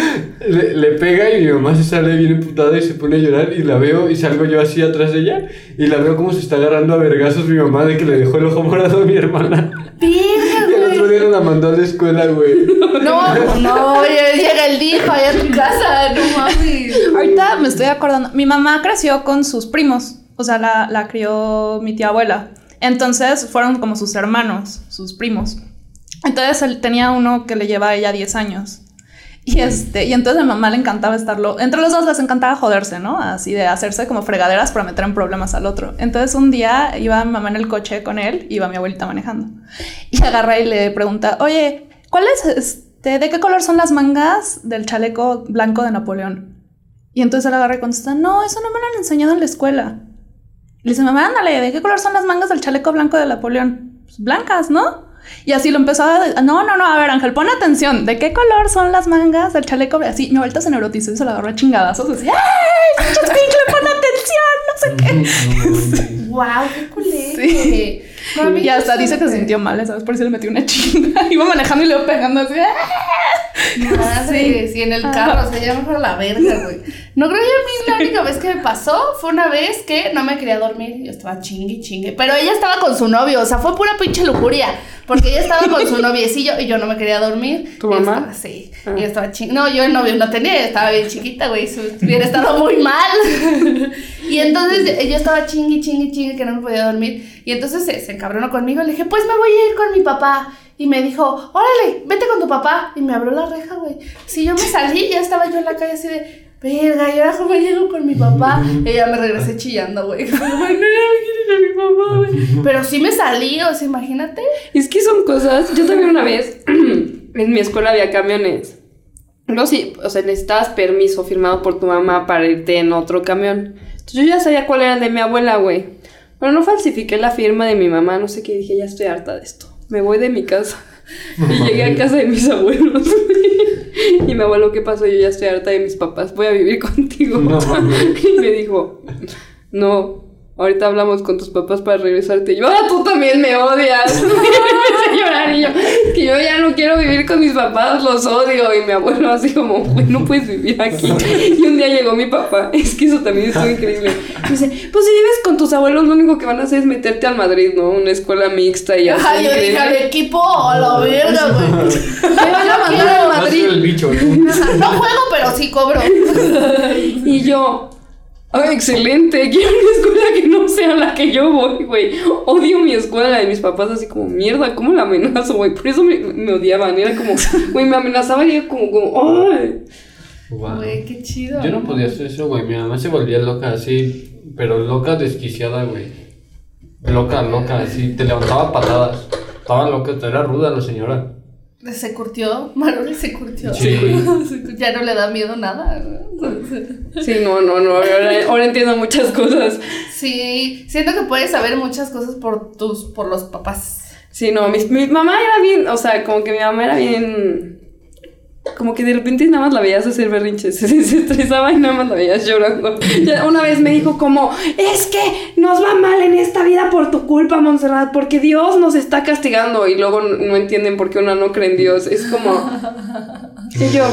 le, le pega y mi mamá se sale bien emputada y se pone a llorar y la veo y salgo yo así atrás de ella y la veo como se está agarrando a vergazos mi mamá de que le dejó el ojo morado a mi hermana. Y el otro día la mandó a la escuela, güey. No, no, oye, llega el dijo allá a tu casa, no mames. Ahorita me estoy acordando, mi mamá creció con sus primos, o sea, la, la crió mi tía abuela. Entonces fueron como sus hermanos, sus primos. Entonces él tenía uno que le lleva a ella 10 años. Y, este, y entonces a mamá le encantaba estarlo. Entre los dos les encantaba joderse, ¿no? Así de hacerse como fregaderas para meter en problemas al otro. Entonces un día iba mi mamá en el coche con él, iba mi abuelita manejando. Y agarra y le pregunta, oye, ¿cuál es este? ¿De qué color son las mangas del chaleco blanco de Napoleón? Y entonces él agarra y contesta, no, eso no me lo han enseñado en la escuela. Le dice, mamá, ándale, ¿de qué color son las mangas del chaleco blanco de Napoleón? Pues blancas, ¿no? Y así lo empezó a... No, no, no, a ver, Ángel, pon atención. ¿De qué color son las mangas del chaleco? Así, mi abuelita se neurotizó y se la agarró a chingadazos. Así, ¡ay, pinche pon atención! No sé qué. Wow, qué culero. Sí. Mami, Y hasta dice que se sintió mal, ¿sabes? Por eso le metió una chinga. Iba manejando y le iba pegando así. ¡ah! Madre, sí. en el carro, o sea, ya mejor a la verga, güey. No creo que a mí la única vez que me pasó fue una vez que no me quería dormir. Yo estaba chingue, chingue. Pero ella estaba con su novio, o sea, fue pura pinche lujuria. Porque ella estaba con su noviecillo y yo no me quería dormir. ¿Tu mamá? estaba- sí. Ah. Y yo estaba chingue. No, yo el novio no tenía, estaba bien chiquita, güey. Hubiera estado muy mal. y entonces yo estaba chingue, chingue, chingue que no me podía dormir. Y entonces se, se encabronó conmigo. Le dije, pues me voy a ir con mi papá. Y me dijo, órale, vete con tu papá. Y me abrió la reja, güey. Si yo me salí, ya estaba yo en la calle así de, verga, ¿y ahora cómo llego con mi papá? Y ya me regresé chillando, güey. Como, "Ay, no, me quiero ir con mi papá, güey. Pero sí me salí, o sea, imagínate. Es que son cosas. Yo también una vez en mi escuela había camiones. No, sí, o sea, necesitabas permiso firmado por tu mamá para irte en otro camión. Entonces yo ya sabía cuál era el de mi abuela, güey. Pero no falsifiqué la firma de mi mamá, no sé qué. Dije, ya estoy harta de esto. Me voy de mi casa. Y llegué a casa de mis abuelos. y mi abuelo, ¿qué pasó? Yo ya estoy harta de mis papás. Voy a vivir contigo. No y me dijo, no, ahorita hablamos con tus papás para regresarte. Y yo, ah, tú también me odias. y llorar yo, "Es que yo ya no quiero vivir con mis papás, los odio. Y mi abuelo así como, güey, no puedes vivir aquí. Y un día llegó mi papá, es que eso también estuvo increíble. Y dice, pues si vives con tus abuelos, lo único que van a hacer es meterte al Madrid, ¿no? Una escuela mixta y así. Ay, yo dije al equipo, a la verga, güey. Me van a mandar al Madrid. el bicho, ¿no? No juego, pero sí cobro. Y yo, ay, excelente, quiero una escuela que no sea la que yo voy, güey. Odio mi escuela, la de mis papás, así como, mierda, ¿cómo la amenazo, güey? Por eso me, me odiaban, era como, güey, me amenazaba y yo como, como, ay. Guau. Güey, qué chido. Yo no podía hacer eso, güey. Mi mamá se volvía loca así, pero loca desquiciada, güey. Loca, loca, así. Te levantaba patadas. Estaba loca, era ruda la señora. Se curtió, Maroli se curtió. Sí. Ya no le da miedo nada. ¿no? Sí, no, no, no, ahora, ahora entiendo muchas cosas. Sí, siento que puedes saber muchas cosas por tus, por los papás. Sí, no, mi, mi mamá era bien, o sea, como que mi mamá era bien... Como que de repente nada más la veías hacer berrinches, se, se estresaba y nada más la veías llorando. Ya una vez me dijo como, es que nos va mal en esta vida por tu culpa, Montserrat, porque Dios nos está castigando y luego no, entienden por qué una no cree en Dios. Es como... Y yo...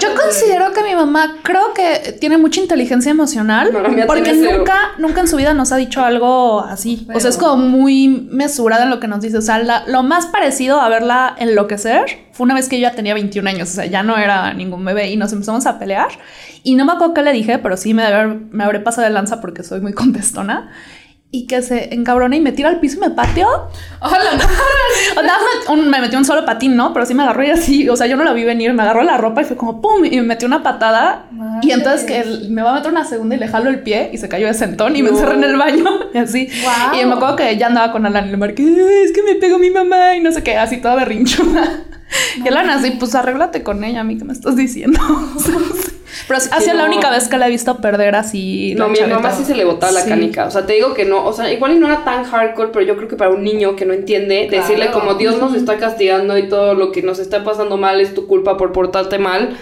Yo considero que mi mamá creo que tiene mucha inteligencia emocional No, porque nunca, nunca en su vida nos ha dicho algo así. O sea, es como muy mesurada en lo que nos dice. O sea, la- lo más parecido a verla enloquecer fue una vez que yo ya tenía 21 años. O sea, ya no era ningún bebé y nos empezamos a pelear. Y no me acuerdo qué le dije, pero sí me, debe me habré pasado de lanza porque soy muy contestona. Y que se encabrona y me tira al piso y me pateó. Hola, O sea, me, un- me metió un solo patín, ¿no? Pero sí me agarró y así, o sea, yo no la vi venir, me agarró la ropa y fue como pum, y me metió una patada. Madre. Y entonces que él- me va a meter una segunda y le jalo el pie y se cayó de sentón y me No. encerré en el baño y así. Y me acuerdo que ya andaba con Alan y le marqué, "Ay, es que me pegó mi mamá y no sé qué, así toda berrinchuda. Y Alan así, pues arréglate con ella, a mí que me estás diciendo. Pero ha sido la no. única vez que la he visto perder así. No, la mi chaveta. mamá sí se le botaba la Sí. canica. O sea, te digo que no. O sea, igual y no era tan hardcore, pero yo creo que para un niño que no entiende, Claro. decirle como Dios nos está castigando y todo lo que nos está pasando mal es tu culpa por portarte mal.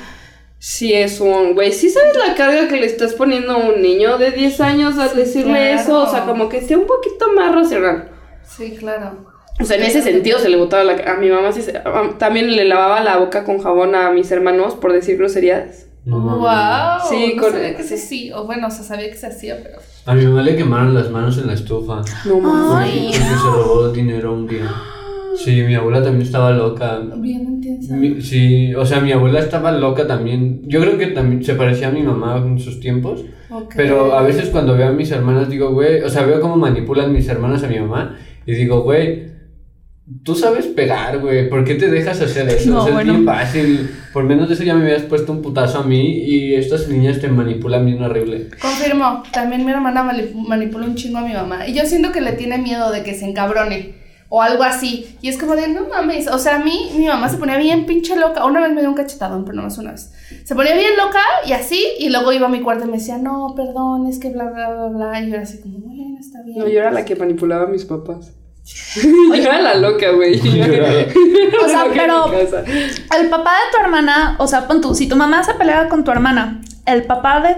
Sí es un, güey, sí sabes la carga que le estás poniendo a un niño de 10 años al decirle claro. eso, o sea, como que sea un poquito más racional. Sí, claro. O sea, en ese sentido se le botaba la a mi mamá sí se- a- también le lavaba la boca con jabón a mis hermanos por decir groserías. No mames. Wow. Sí, no con- sabía que se sí. O bueno, o sea, sabía que se hacía, pero. A mi mamá le quemaron las manos en la estufa. No mames. Porque se robó el dinero un día. Sí, mi abuela también estaba loca. Bien intensa. Mi- sí, o sea, mi abuela estaba loca también. Yo creo que también se parecía a mi mamá en sus tiempos. Ok. Pero a veces cuando veo a mis hermanas digo, güey, o sea, veo cómo manipulan mis hermanas a mi mamá y digo, güey, tú sabes pegar, güey, ¿por qué te dejas hacer eso? No, o sea, es bien fácil. Por menos de eso ya me hubieras puesto un putazo a mí y estas niñas te manipulan bien horrible. Confirmo, también mi hermana mani- manipula un chingo a mi mamá. Y yo siento que le tiene miedo de que se encabrone. O algo así. Y es como de, no mames. O sea, a mí, mi mamá se ponía bien pinche loca. Una vez me dio un cachetadón, pero no más una vez. Se ponía bien loca y así. Y luego iba a mi cuarto y me decía, no, perdón, es que bla, bla, bla, bla. Y yo era así como, bueno, está bien. No, yo era la que manipulaba a mis papás. Yo era la loca, güey. O sea, pero-. El papá de tu hermana, o sea, pon tú, si tu mamá se pelea con tu hermana, el papá de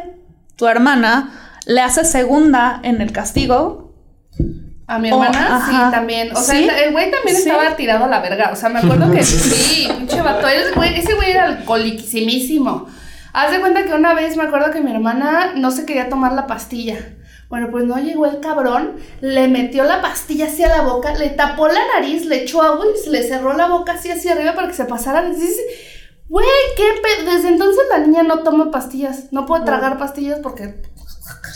tu hermana le hace segunda en el castigo. A mi Oh, hermana, ajá. sí, también. O sea, ¿Sí? el güey también ¿Sí? estaba tirado a la verga. O sea, me acuerdo que sí, pinche vato. Ese güey, ese güey era alcoholiquísimo. Haz de cuenta que una vez me acuerdo que mi hermana no se quería tomar la pastilla. Bueno, pues no llegó el cabrón, le metió la pastilla hacia la boca, le tapó la nariz, le echó agua y le cerró la boca así hacia arriba para que se pasara. Güey, qué pe Desde entonces la niña no toma pastillas, no puede tragar pastillas porque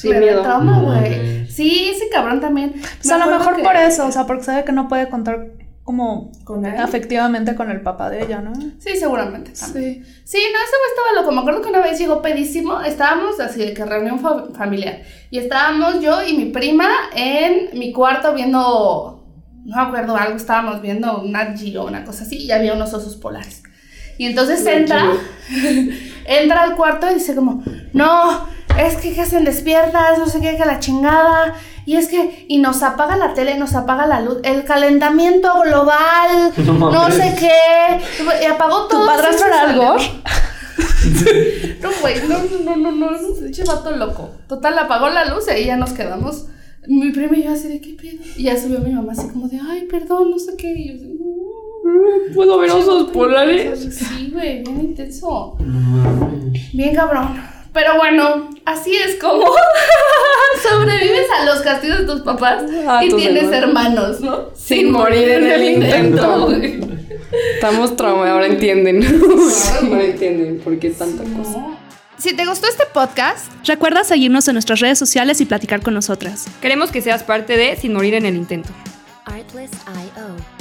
le da miedo. trauma, güey. Sí, ese cabrón también. Pues a Me lo acuerdo mejor que- por eso, o sea, porque sabe que no puede contar como ¿Con él? afectivamente con el papá de ella, ¿no? Sí, seguramente. también. Sí. Sí, no, ese güey estaba loco. Me acuerdo que una vez llegó pedísimo. Estábamos así de que reunión fa- familiar. Y estábamos yo y mi prima en mi cuarto viendo. No me acuerdo algo. Estábamos viendo una Gio, una cosa así. Y había unos osos polares. Y entonces entra. Entra al cuarto y dice como: No, es que que hacen despiertas, no sé qué, que la chingada. Y es que, y nos apaga la tele, nos apaga la luz, el calentamiento global, No sé qué. Y apagó todo. ¿Tu padrastro era se Al salió. Gore? No, güey, no, no, no, no, no, es un pinche vato loco. Total, apagó la luz y ahí ya nos quedamos. Mi prima y yo así de, ¿qué pedo? Y ya subió mi mamá así como de, ay, perdón, no sé qué. Y yo así, "Mm". ¿Puedo ver osos polares? Sí, güey, bien intenso. Bien cabrón. Pero bueno, así es como sobrevives a los castigos de tus papás A y tus tienes hermanos. hermanos, ¿no? Sin morir en el intento. Estamos traumados, ahora entienden. ahora entienden por qué tanta cosa. Si te gustó este podcast, Recuerda seguirnos en nuestras redes sociales y platicar con nosotras. Queremos que seas parte de Sin morir en el intento. Artlist.io.